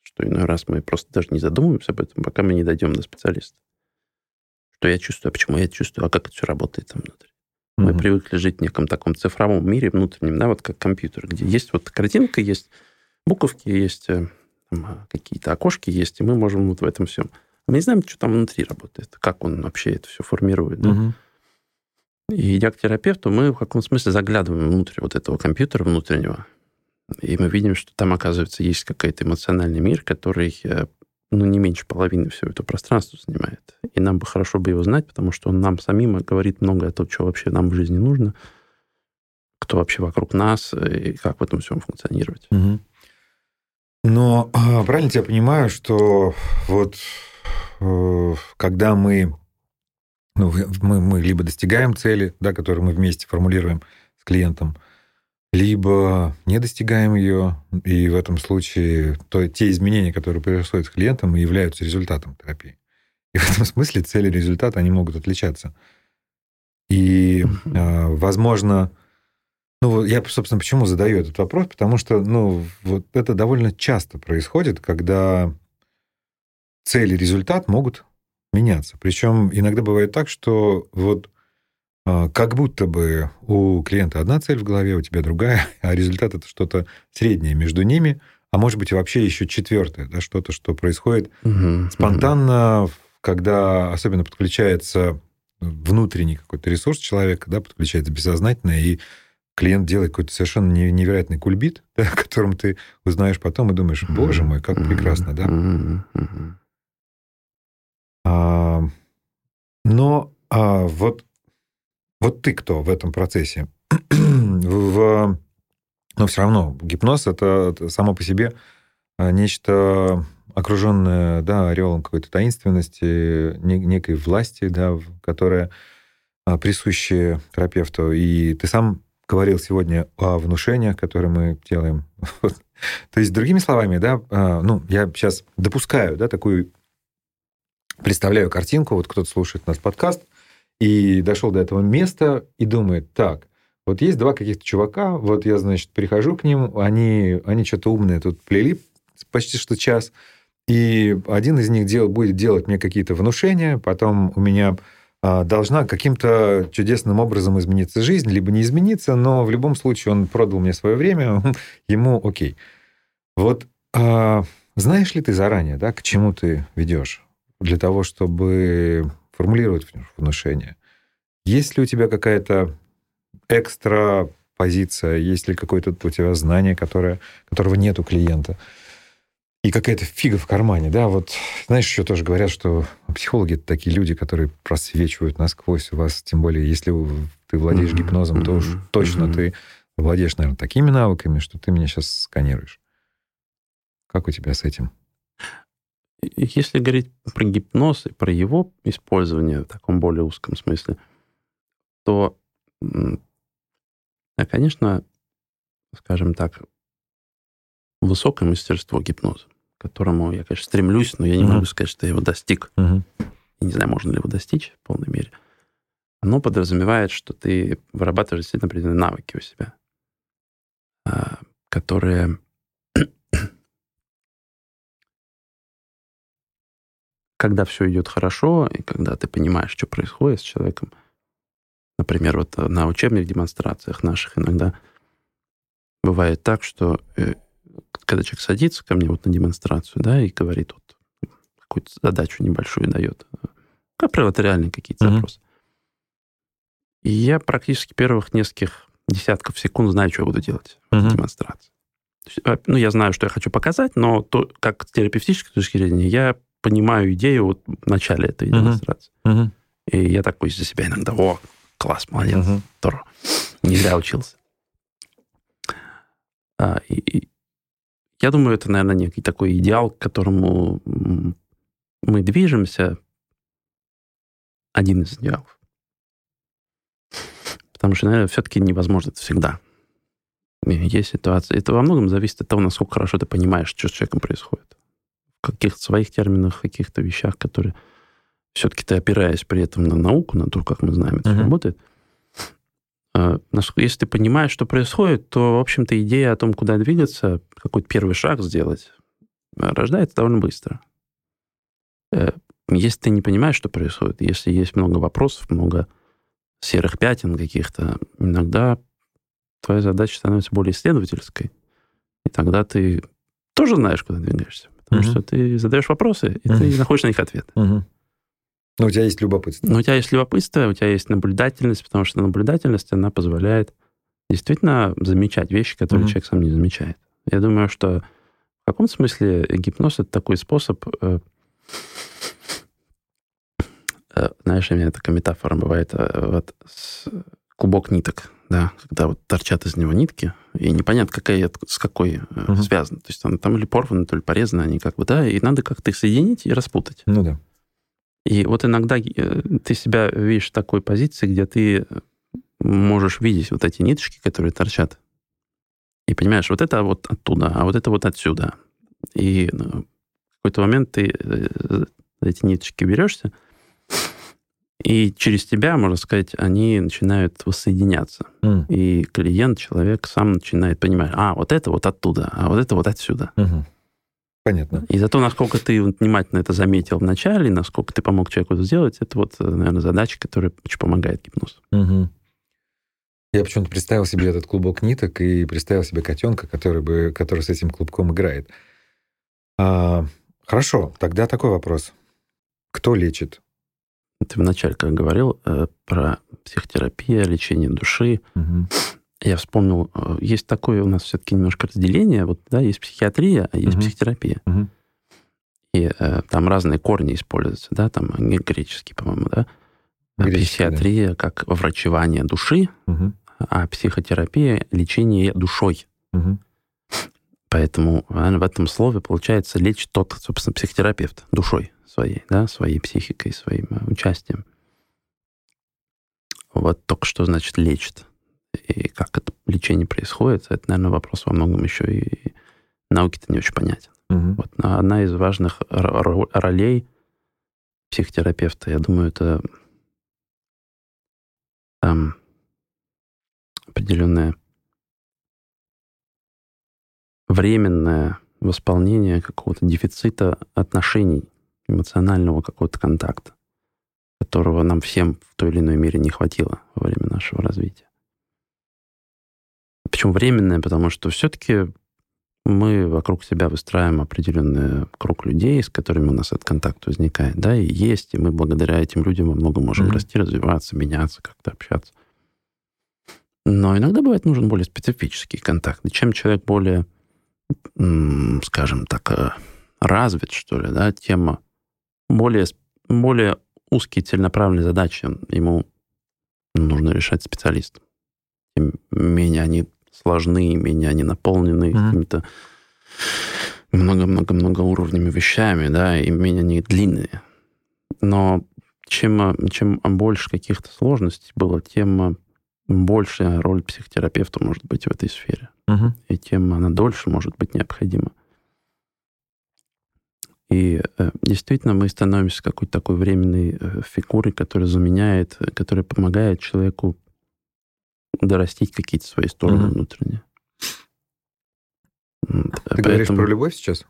Что иной раз мы просто даже не задумываемся об этом, пока мы не дойдем до специалиста что я чувствую, а почему я чувствую, а как это все работает там внутри. Мы привыкли жить в неком таком цифровом мире внутреннем, да, вот как компьютер, где есть вот картинка, есть буковки, есть э, там, какие-то окошки есть, и мы можем вот в этом всем. Мы не знаем, что там внутри работает, как он вообще это все формирует. Да? Mm-hmm. И идя к терапевту, мы в каком смысле заглядываем внутрь вот этого компьютера внутреннего, и мы видим, что там, оказывается, есть какой-то эмоциональный мир, который э, ну, не меньше половины всего это пространство занимает. И нам бы хорошо бы его знать, потому что он нам самим говорит много о том, что вообще нам в жизни нужно, кто вообще вокруг нас и как в этом всем функционировать. Но а, правильно я понимаю, что вот э, когда мы, ну, мы, мы либо достигаем цели, да, которую мы вместе формулируем с клиентом, либо не достигаем ее, и в этом случае то, те изменения, которые происходят с клиентом, являются результатом терапии. И в этом смысле цели и результаты, они могут отличаться. И, э, возможно, ну, я, собственно, почему задаю этот вопрос? Потому что, ну, вот это довольно часто происходит, когда цель и результат могут меняться. Причем иногда бывает так, что вот а, как будто бы у клиента одна цель в голове, у тебя другая, (laughs) а результат это что-то среднее между ними, а может быть вообще еще четвертое, да, что-то, что происходит угу, спонтанно, угу. когда особенно подключается внутренний какой-то ресурс человека, да, подключается бессознательное, и клиент делает какой-то совершенно невероятный кульбит, (laughs) да, о котором ты узнаешь потом и думаешь, боже мой, как прекрасно, да? А, но а, вот, вот ты кто в этом процессе? (clears throat) в, но все равно гипноз это, само по себе а, нечто окруженное да, орелом какой-то таинственности, некой власти, да, которая присущая терапевту. И ты сам говорил сегодня о внушениях, которые мы делаем. (laughs) То есть, другими словами, да, а, ну, я сейчас допускаю, да, такую, представляю картинку, вот кто-то слушает наш подкаст, и дошел до этого места и думает, так, вот есть два каких-то чувака, вот я, значит, прихожу к ним, они, они что-то умное тут плели почти что час, и один из них дел, будет делать мне какие-то внушения, потом у меня а, должна каким-то чудесным образом измениться жизнь, либо не измениться, но в любом случае он продал мне свое время, (laughs) ему окей. Вот а, знаешь ли ты заранее, да, к чему ты ведешь для того, чтобы формулировать внушение? Есть ли у тебя какая-то экстра позиция, есть ли какое-то у тебя знание, которое, которого нет у клиента? и какая-то фига в кармане, да, вот, знаешь, еще тоже говорят, что психологи это такие люди, которые просвечивают насквозь у вас, тем более, если ты владеешь гипнозом, то уж точно ты владеешь, наверное, такими навыками, что ты меня сейчас сканируешь. Как у тебя с этим? Если говорить про гипноз и про его использование в таком более узком смысле, то, да, конечно, скажем так, высокое мастерство гипноза к которому я, конечно, стремлюсь, но я не uh-huh. могу сказать, что я его достиг. Uh-huh. Я не знаю, можно ли его достичь в полной мере. Оно подразумевает, что ты вырабатываешь действительно определенные навыки у себя, а, которые когда все идет хорошо, и когда ты понимаешь, что происходит с человеком, например, вот на учебных демонстрациях наших иногда бывает так, что э, когда человек садится ко мне вот на демонстрацию, да, и говорит вот какую-то задачу небольшую дает, как правило, это реальные какие-то mm-hmm. запросы. И я практически первых нескольких десятков секунд знаю, что я буду делать mm-hmm. в демонстрации. Ну, я знаю, что я хочу показать, но то, как с терапевтической точки зрения, я понимаю идею вот в начале этой mm-hmm. демонстрации. Mm-hmm. И я такой за себя иногда, о, класс, молодец, здорово. Не зря учился. А, и, и, я думаю, это, наверное, некий такой идеал, к которому мы движемся. Один из идеалов. Потому что, наверное, все-таки невозможно это всегда. Есть ситуация. Это во многом зависит от того, насколько хорошо ты понимаешь, что с человеком происходит. Каких-то своих терминах, каких-то вещах, которые все-таки ты опираешь при этом на науку, на то, как мы знаем, это uh-huh. работает – а, если ты понимаешь, что происходит, то, в общем-то, идея о том, куда двигаться, какой-то первый шаг сделать, а, рождается довольно быстро. Э, если ты не понимаешь, что происходит, если есть много вопросов, много серых пятен каких-то, иногда твоя задача становится более исследовательской. И тогда ты тоже знаешь, куда двигаешься. Потому угу. что ты задаешь вопросы, и угу. ты находишь на них ответ. Угу. Но у тебя есть любопытство. Но у тебя есть любопытство, у тебя есть наблюдательность, потому что наблюдательность, она позволяет действительно замечать вещи, которые mm-hmm. человек сам не замечает. Я думаю, что в каком смысле гипноз это такой способ... Э, э, знаешь, у меня такая метафора бывает, э, вот с, клубок ниток, да, когда вот торчат из него нитки, и непонятно, какая с какой угу. связана. То есть там, там или порваны, то ли порезаны они как бы, да, и надо как-то их соединить и распутать. Ну да. И вот иногда ты себя видишь в такой позиции, где ты можешь видеть вот эти ниточки, которые торчат. И понимаешь, вот это вот оттуда, а вот это вот отсюда. И ну, в какой-то момент ты эти ниточки берешься, и через тебя, можно сказать, они начинают воссоединяться. Mm. И клиент, человек сам начинает понимать, а, вот это вот оттуда, а вот это вот отсюда. Mm-hmm. Понятно. И за то, насколько ты внимательно это заметил в начале, насколько ты помог человеку это сделать, это вот, наверное, задача, которая очень помогает гипнозу. Угу. Я почему-то представил себе этот клубок ниток и представил себе котенка, который, бы, который с этим клубком играет. А, хорошо, тогда такой вопрос. Кто лечит? Ты вначале, как говорил, э, про психотерапию, лечение души. Угу. Я вспомнил, э, есть такое у нас все-таки немножко разделение. Вот, да, есть психиатрия, а есть угу. психотерапия. Угу. И э, там разные корни используются, да, там греческие, по-моему, да. Греческий, психиатрия да. как врачевание души, угу. а психотерапия лечение душой. Угу. Поэтому в этом слове, получается, лечит тот, собственно, психотерапевт душой своей, да, своей психикой, своим э, участием. Вот только что значит лечит. И как это лечение происходит, это, наверное, вопрос во многом еще и науки-то не очень понятен. Угу. Вот одна из важных ролей психотерапевта, я думаю, это там определенное временное восполнение какого-то дефицита отношений, эмоционального какого-то контакта, которого нам всем в той или иной мере не хватило во время нашего развития. Почему временное? Потому что все-таки мы вокруг себя выстраиваем определенный круг людей, с которыми у нас этот контакт возникает, да, и есть, и мы благодаря этим людям во многом можем mm-hmm. расти, развиваться, меняться, как-то общаться. Но иногда бывает нужен более специфический контакт. И чем человек более скажем так, э, развит, что ли, да, тема более, более узкие целенаправленные задачи ему нужно решать специалистам. Тем менее они сложны, менее они наполнены mm-hmm. какими-то много-много-много уровнями вещами, да, и менее они длинные. Но чем, чем больше каких-то сложностей было, тем большая роль психотерапевта может быть в этой сфере угу. и тем она дольше может быть необходима. И э, действительно мы становимся какой-то такой временной э, фигурой, которая заменяет, которая помогает человеку дорастить какие-то свои стороны угу. внутренние. Ты Поэтому... говоришь про любовь сейчас?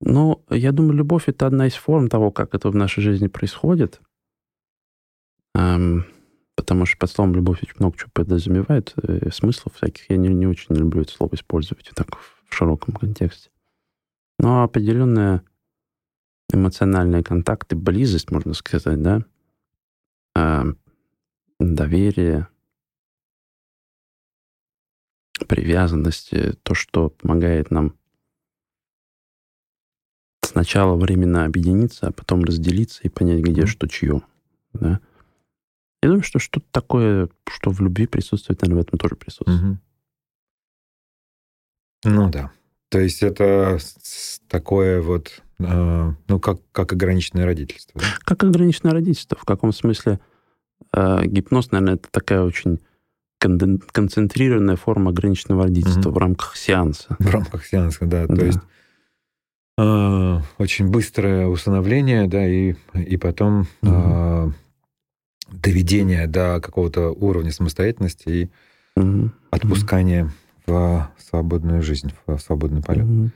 Ну, я думаю, любовь это одна из форм того, как это в нашей жизни происходит. Эм, потому что под словом «любовь» очень много чего подразумевает, э, смыслов всяких. Я не, не очень люблю это слово использовать так в широком контексте. Но определенная эмоциональные контакты, близость, можно сказать, да, э, доверие, привязанность, то, что помогает нам сначала временно объединиться, а потом разделиться и понять, где что чье. Да? Я думаю, что что-то такое, что в любви присутствует, наверное, в этом тоже присутствует. Ну да. То есть это такое вот, э, ну, как, как ограниченное родительство. Да? Как ограниченное родительство. В каком смысле э, гипноз, наверное, это такая очень концентрированная форма ограниченного родительства угу. в рамках сеанса. В рамках сеанса, да. да. То есть э, очень быстрое установление, да, и, и потом угу. э, доведение до какого-то уровня самостоятельности и mm-hmm. отпускание в свободную жизнь, в свободный полет. Mm-hmm.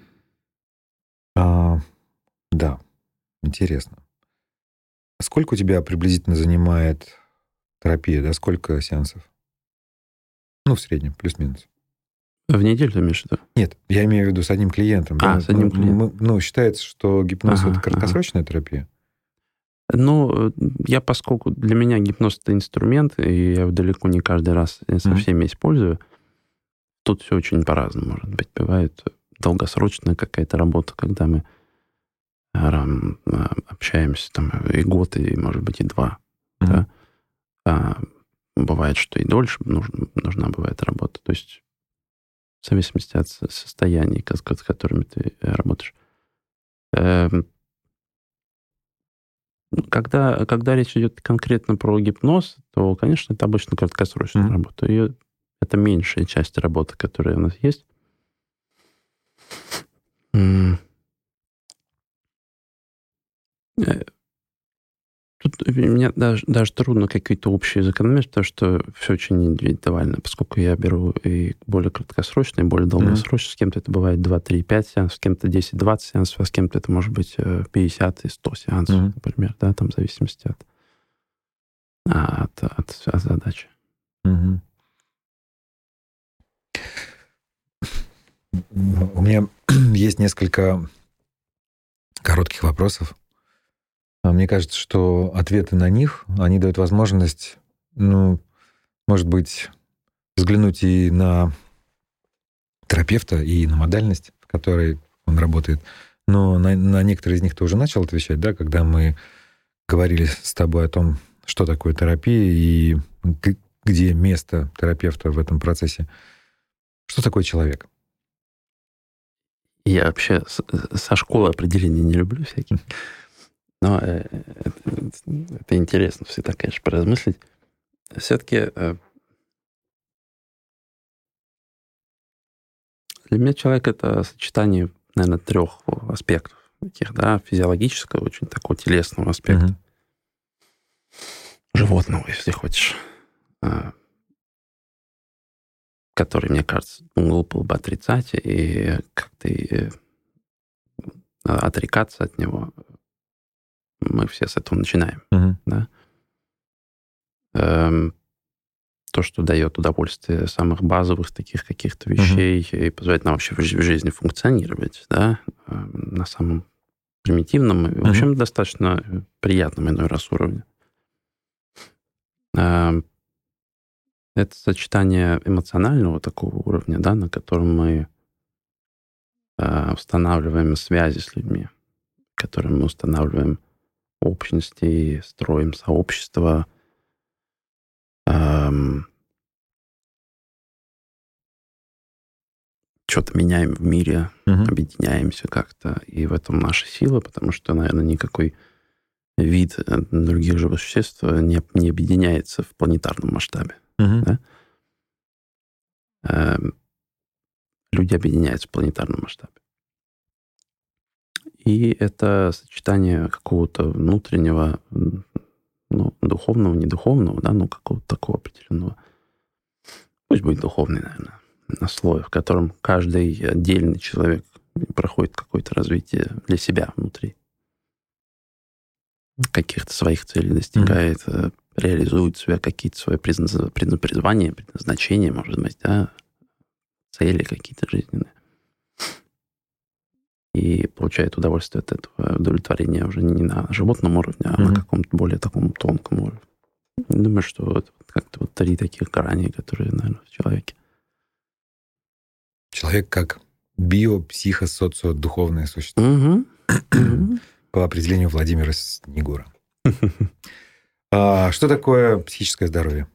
А, да, интересно. Сколько у тебя приблизительно занимает терапия, да? Сколько сеансов? Ну, в среднем, плюс-минус. В неделю ты имеешь в виду? Нет, я имею в виду с одним клиентом. А, да? с одним клиентом. Ну, считается, что гипноз ага, это краткосрочная ага. терапия. Ну, я, поскольку для меня гипноз это инструмент, и я его далеко не каждый раз со всеми mm-hmm. использую, тут все очень по-разному может быть. Бывает долгосрочная какая-то работа, когда мы а, общаемся там и год, и, может быть, и два. Mm-hmm. Да? А бывает, что и дольше нужна, нужна бывает работа. То есть в зависимости от состояний, с которыми ты работаешь. Эм, когда, когда речь идет конкретно про гипноз, то, конечно, это обычно краткосрочная mm-hmm. работа. И это меньшая часть работы, которая у нас есть. Э, тут мне даже, даже трудно какие-то общие закономерности, потому что все очень индивидуально, поскольку я беру и более краткосрочные, и более долгосрочные, mm-hmm. с кем-то это бывает 2, 3, 5 сеансов, с кем-то 10, 20 сеансов, а с кем-то это может быть 50 э, и 100 сеансов, mm-hmm. например, да, там в зависимости от, от, от, от задачи. Mm-hmm. У меня (clears throat) есть несколько коротких вопросов. А мне кажется, что ответы на них, они дают возможность, ну, может быть, взглянуть и на терапевта, и на модальность, в которой он работает. Но на, на некоторые из них ты уже начал отвечать, да, когда мы говорили с тобой о том, что такое терапия и где место терапевта в этом процессе. Что такое человек? Я вообще со школы определения не люблю всякие. (laughs) Но э, это, это интересно всегда, конечно, поразмыслить. Все-таки э, для меня человек это сочетание, наверное, трех аспектов таких, да, физиологического, очень такого телесного аспекта, животного, если хочешь, э, который, мне кажется, глупо бы отрицать и как-то и отрекаться от него. Мы все с этого начинаем. Uh-huh. Да? Эм, то, что дает удовольствие самых базовых таких каких-то вещей uh-huh. и позволяет нам вообще в жизни функционировать, да, эм, на самом примитивном и, в общем, uh-huh. достаточно приятном иной раз уровне. Эм, это сочетание эмоционального такого уровня, да, на котором мы э, устанавливаем связи с людьми, которым мы устанавливаем общности, строим сообщество, эм, что-то меняем в мире, угу. объединяемся как-то. И в этом наша сила, потому что, наверное, никакой вид э, других живых существ не, не объединяется в планетарном масштабе. Угу. Да? Эм, люди объединяются в планетарном масштабе. И это сочетание какого-то внутреннего, ну, духовного, не духовного, да, ну, какого-то такого определенного, пусть будет духовный, наверное, на слое, в котором каждый отдельный человек проходит какое-то развитие для себя внутри. Каких-то своих целей достигает, mm-hmm реализует себя какие-то свои призвания, предназначения, может быть, да, цели какие-то жизненные. И получает удовольствие от этого удовлетворения уже не на животном уровне, а mm-hmm. на каком-то более таком тонком уровне. Думаю, что вот как-то вот три таких грани, которые, наверное, в человеке. Человек как био, психо, социо, духовное существо. Mm-hmm. (clears throat) По определению Владимира Снегура. (laughs) А что такое психическое здоровье?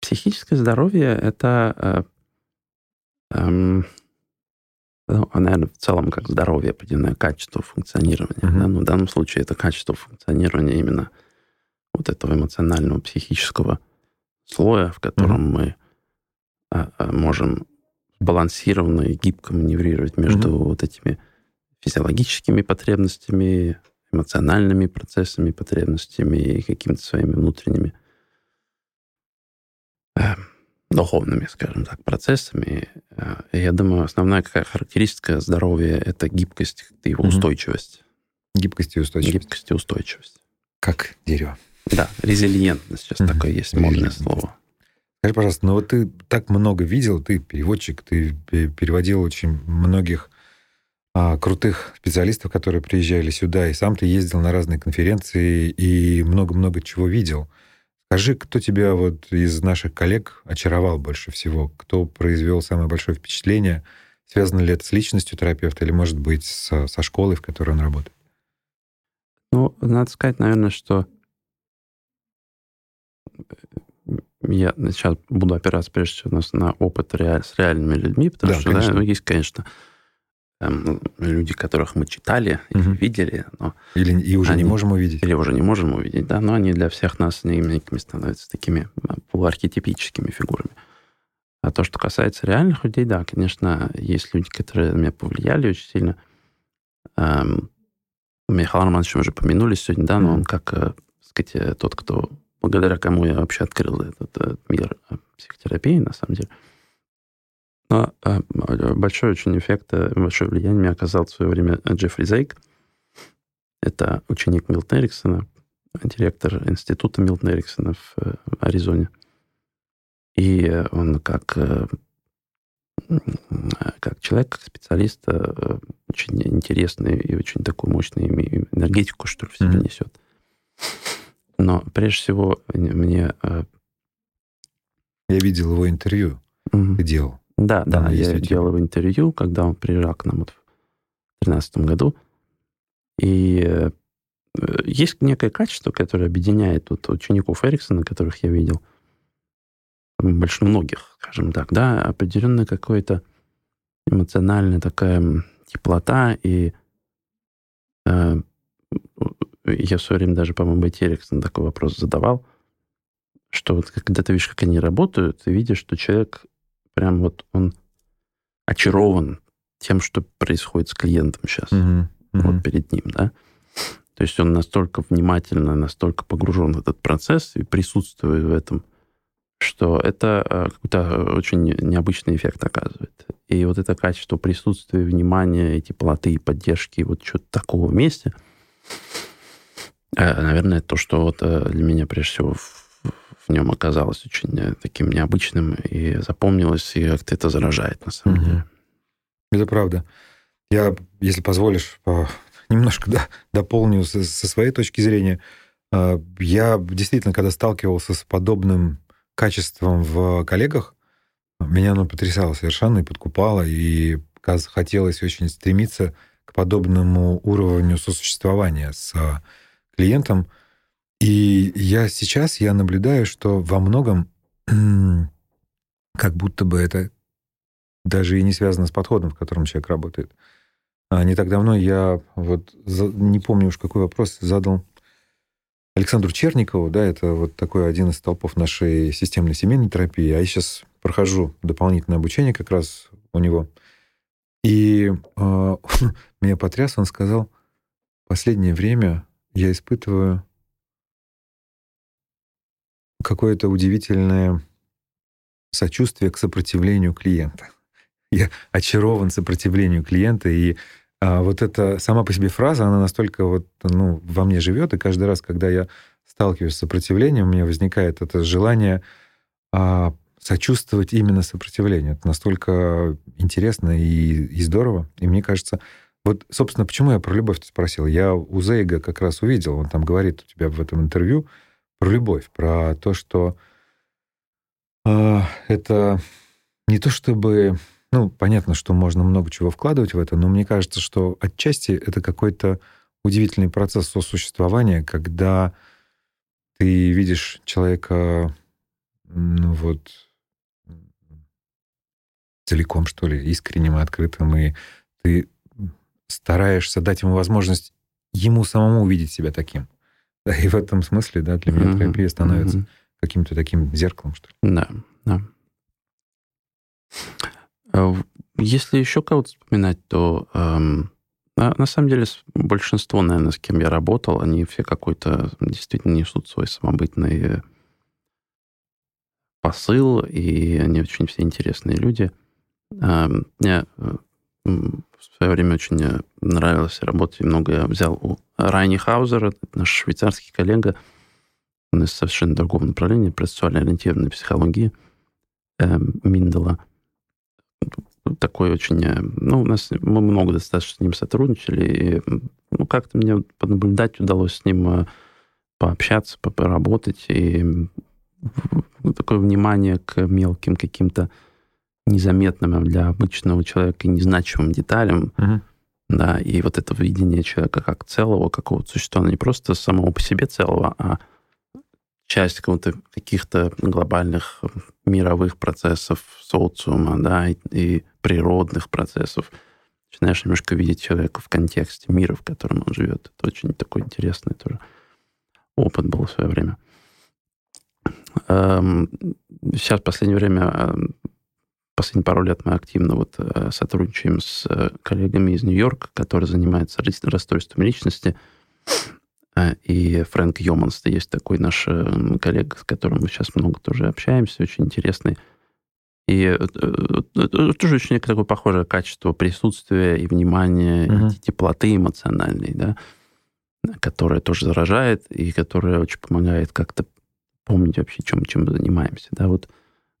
Психическое здоровье — это, э, э, ну, наверное, в целом как здоровье, определенное качество функционирования. Mm-hmm. Да? Но в данном случае это качество функционирования именно вот этого эмоционального, психического слоя, в котором mm-hmm. мы э, можем балансированно и гибко маневрировать между mm-hmm. вот этими физиологическими потребностями, эмоциональными процессами, потребностями и какими-то своими внутренними э, духовными, скажем так, процессами. Э, и я думаю, основная какая характеристика здоровья — это гибкость и его устойчивость. Гибкость и устойчивость. Гибкость и устойчивость. Как дерево. Да, резилиентность сейчас mm-hmm. такое есть модное слово. Скажи, пожалуйста, ну вот ты так много видел, ты переводчик, ты переводил очень многих крутых специалистов, которые приезжали сюда, и сам ты ездил на разные конференции и много-много чего видел. Скажи, кто тебя вот из наших коллег очаровал больше всего? Кто произвел самое большое впечатление? Связано ли это с личностью терапевта или, может быть, со, со школой, в которой он работает? Ну, надо сказать, наверное, что я сейчас буду опираться прежде всего на опыт реаль, с реальными людьми, потому да, что конечно. Да, ну, есть, конечно, люди, которых мы читали угу. видели, но или и уже они, не можем увидеть, или уже не можем увидеть, да, но они для всех нас некими становятся такими э, полуархетипическими фигурами. А то, что касается реальных людей, да, конечно, есть люди, которые на меня повлияли очень сильно. Эм, Михаил Романович уже помянули сегодня, да, но он как, э, сказать, э, тот, кто благодаря кому я вообще открыл этот, этот мир э, психотерапии, на самом деле. Но э, большой очень эффект, э, большое влияние мне оказал в свое время Джеффри Зейк. Это ученик Милтона Эриксона, директор института Милтона Эриксона в Аризоне. И он как, как человек, как специалист, очень интересный и очень такую мощную энергетику, что ли, в себе mm-hmm. несет. Но прежде всего мне... Э, я видел его интервью. Угу. Ты делал. Да, да, да я делал интервью, когда он приезжал к нам вот в 2013 году. И э, есть некое качество, которое объединяет вот учеников Эриксона, которых я видел, больше многих, скажем так, да, определенная какая-то эмоциональная такая теплота и э, я в свое время даже, по-моему, Бетти Эриксон такой вопрос задавал, что вот когда ты видишь, как они работают, ты видишь, что человек прям вот он очарован тем, что происходит с клиентом сейчас, uh-huh. Uh-huh. вот перед ним, да. То есть он настолько внимательно, настолько погружен в этот процесс и присутствует в этом, что это э, какой-то очень необычный эффект оказывает. И вот это качество присутствия, внимания, и теплоты, и поддержки, и вот что-то такого вместе – Э, наверное, то, что вот э, для меня прежде всего в, нем оказалось очень э, таким необычным и запомнилось, и как-то это заражает, на самом деле. Это правда. Я, если позволишь, немножко да, дополню со, со своей точки зрения. Я действительно, когда сталкивался с подобным качеством в коллегах, меня оно потрясало совершенно и подкупало, и хотелось очень стремиться к подобному уровню сосуществования с клиентам. И я сейчас я наблюдаю, что во многом как будто бы это даже и не связано с подходом, в котором человек работает. А не так давно я вот не помню уж какой вопрос задал Александру Черникову, да, это вот такой один из столпов нашей системной семейной терапии. А я сейчас прохожу дополнительное обучение как раз у него. И э, (laughs) меня потряс, он сказал, последнее время я испытываю какое-то удивительное сочувствие к сопротивлению клиента. Я очарован сопротивлению клиента, и а, вот эта сама по себе фраза, она настолько вот, ну, во мне живет, и каждый раз, когда я сталкиваюсь с сопротивлением, у меня возникает это желание а, сочувствовать именно сопротивлению. Это настолько интересно и, и здорово. И мне кажется, вот, собственно, почему я про любовь спросил? Я у Зейга как раз увидел, он там говорит у тебя в этом интервью про любовь, про то, что э, это не то чтобы... Ну, понятно, что можно много чего вкладывать в это, но мне кажется, что отчасти это какой-то удивительный процесс сосуществования, когда ты видишь человека, ну вот, целиком, что ли, искренним и открытым, и ты стараешься дать ему возможность ему самому увидеть себя таким. Да, и в этом смысле, да, для меня mm-hmm. терапия становится mm-hmm. каким-то таким зеркалом, что ли. Да, да. А если еще кого-то вспоминать, то эм, на, на самом деле большинство, наверное, с кем я работал, они все какой-то действительно несут свой самобытный посыл, и они очень все интересные люди. Эм, я э, в свое время очень нравилось работать, и много я взял у Райни Хаузера, наш швейцарский коллега, он из совершенно другого направления, процессуально ориентированной психологии э, Миндела. Такой очень... Э, ну, у нас мы много достаточно с ним сотрудничали, и ну, как-то мне понаблюдать удалось с ним э, пообщаться, поработать, и такое внимание к мелким каким-то незаметным для обычного человека незначимым деталям. Угу. Да, и вот это видение человека как целого, какого-то существа, не просто самого по себе целого, а часть каких-то глобальных мировых процессов социума, да, и, и природных процессов. Начинаешь немножко видеть человека в контексте мира, в котором он живет. Это очень такой интересный тоже опыт был в свое время. Эм, сейчас в последнее время, эм, последние пару лет мы активно вот э, сотрудничаем с э, коллегами из Нью-Йорка, которые занимаются расстройством личности. Э, и Фрэнк Йоманс, есть такой наш коллега, с которым мы сейчас много тоже общаемся, очень интересный. И тоже очень такое похожее качество присутствия и внимания, uh-huh. и теплоты эмоциональной, да, которая тоже заражает и которая очень помогает как-то помнить вообще, чем, чем мы занимаемся. Да, вот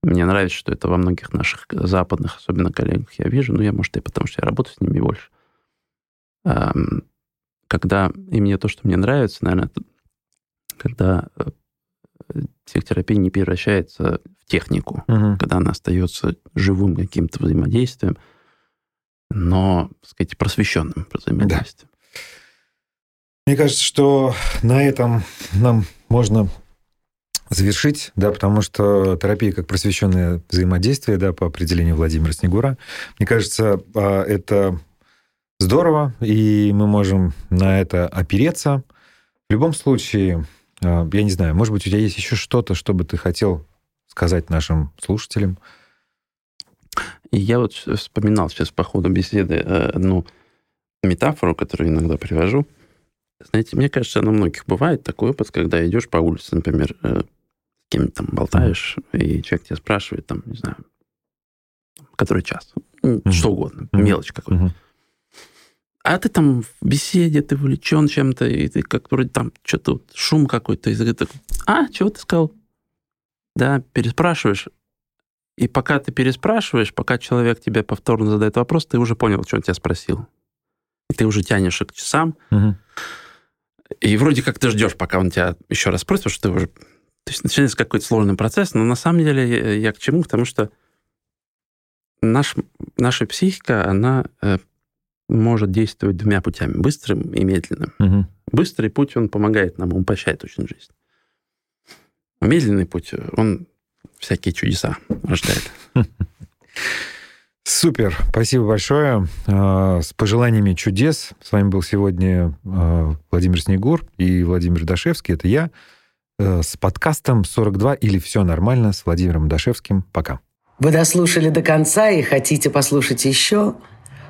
мне нравится, что это во многих наших западных, особенно коллегах, я вижу, ну, я, может, и потому, что я работаю с ними больше. Когда, и мне то, что мне нравится, наверное, когда э, психотерапия не превращается в технику, угу. когда она остается живым каким-то взаимодействием, но, так сказать, просвещенным взаимодействием. Да. Мне кажется, что на этом нам можно завершить, да, потому что терапия как просвещенное взаимодействие, да, по определению Владимира Снегура, мне кажется, а, это здорово, и мы можем на это опереться. В любом случае, а, я не знаю, может быть, у тебя есть еще что-то, что бы ты хотел сказать нашим слушателям? Я вот вспоминал сейчас по ходу беседы э, одну метафору, которую иногда привожу. Знаете, мне кажется, на многих бывает такой опыт, когда идешь по улице, например, э, кем там болтаешь, и человек тебя спрашивает, там, не знаю, который час, mm-hmm. что угодно, mm-hmm. мелочь какой-то. Mm-hmm. А ты там в беседе, ты увлечен чем-то, и ты как вроде там что-то шум какой-то, и ты такой, а, чего ты сказал? Да, переспрашиваешь. И пока ты переспрашиваешь, пока человек тебе повторно задает вопрос, ты уже понял, что он тебя спросил. И ты уже тянешь к часам. Угу. И вроде как ты ждешь, пока он тебя еще раз спросит, что ты уже то есть начинается какой-то сложный процесс, но на самом деле я к чему? Потому что наш, наша психика, она э, может действовать двумя путями, быстрым и медленным. Угу. Быстрый путь, он помогает нам, он упрощает очень жизнь. Медленный путь, он всякие чудеса рождает. (laughs) Супер, спасибо большое. А, с пожеланиями чудес. С вами был сегодня а, Владимир Снегур и Владимир Дашевский. Это я. Э, с подкастом 42 или «Все нормально» с Владимиром Дашевским. Пока. Вы дослушали до конца и хотите послушать еще?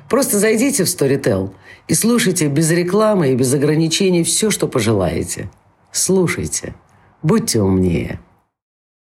Просто зайдите в Storytel и слушайте без рекламы и без ограничений все, что пожелаете. Слушайте. Будьте умнее.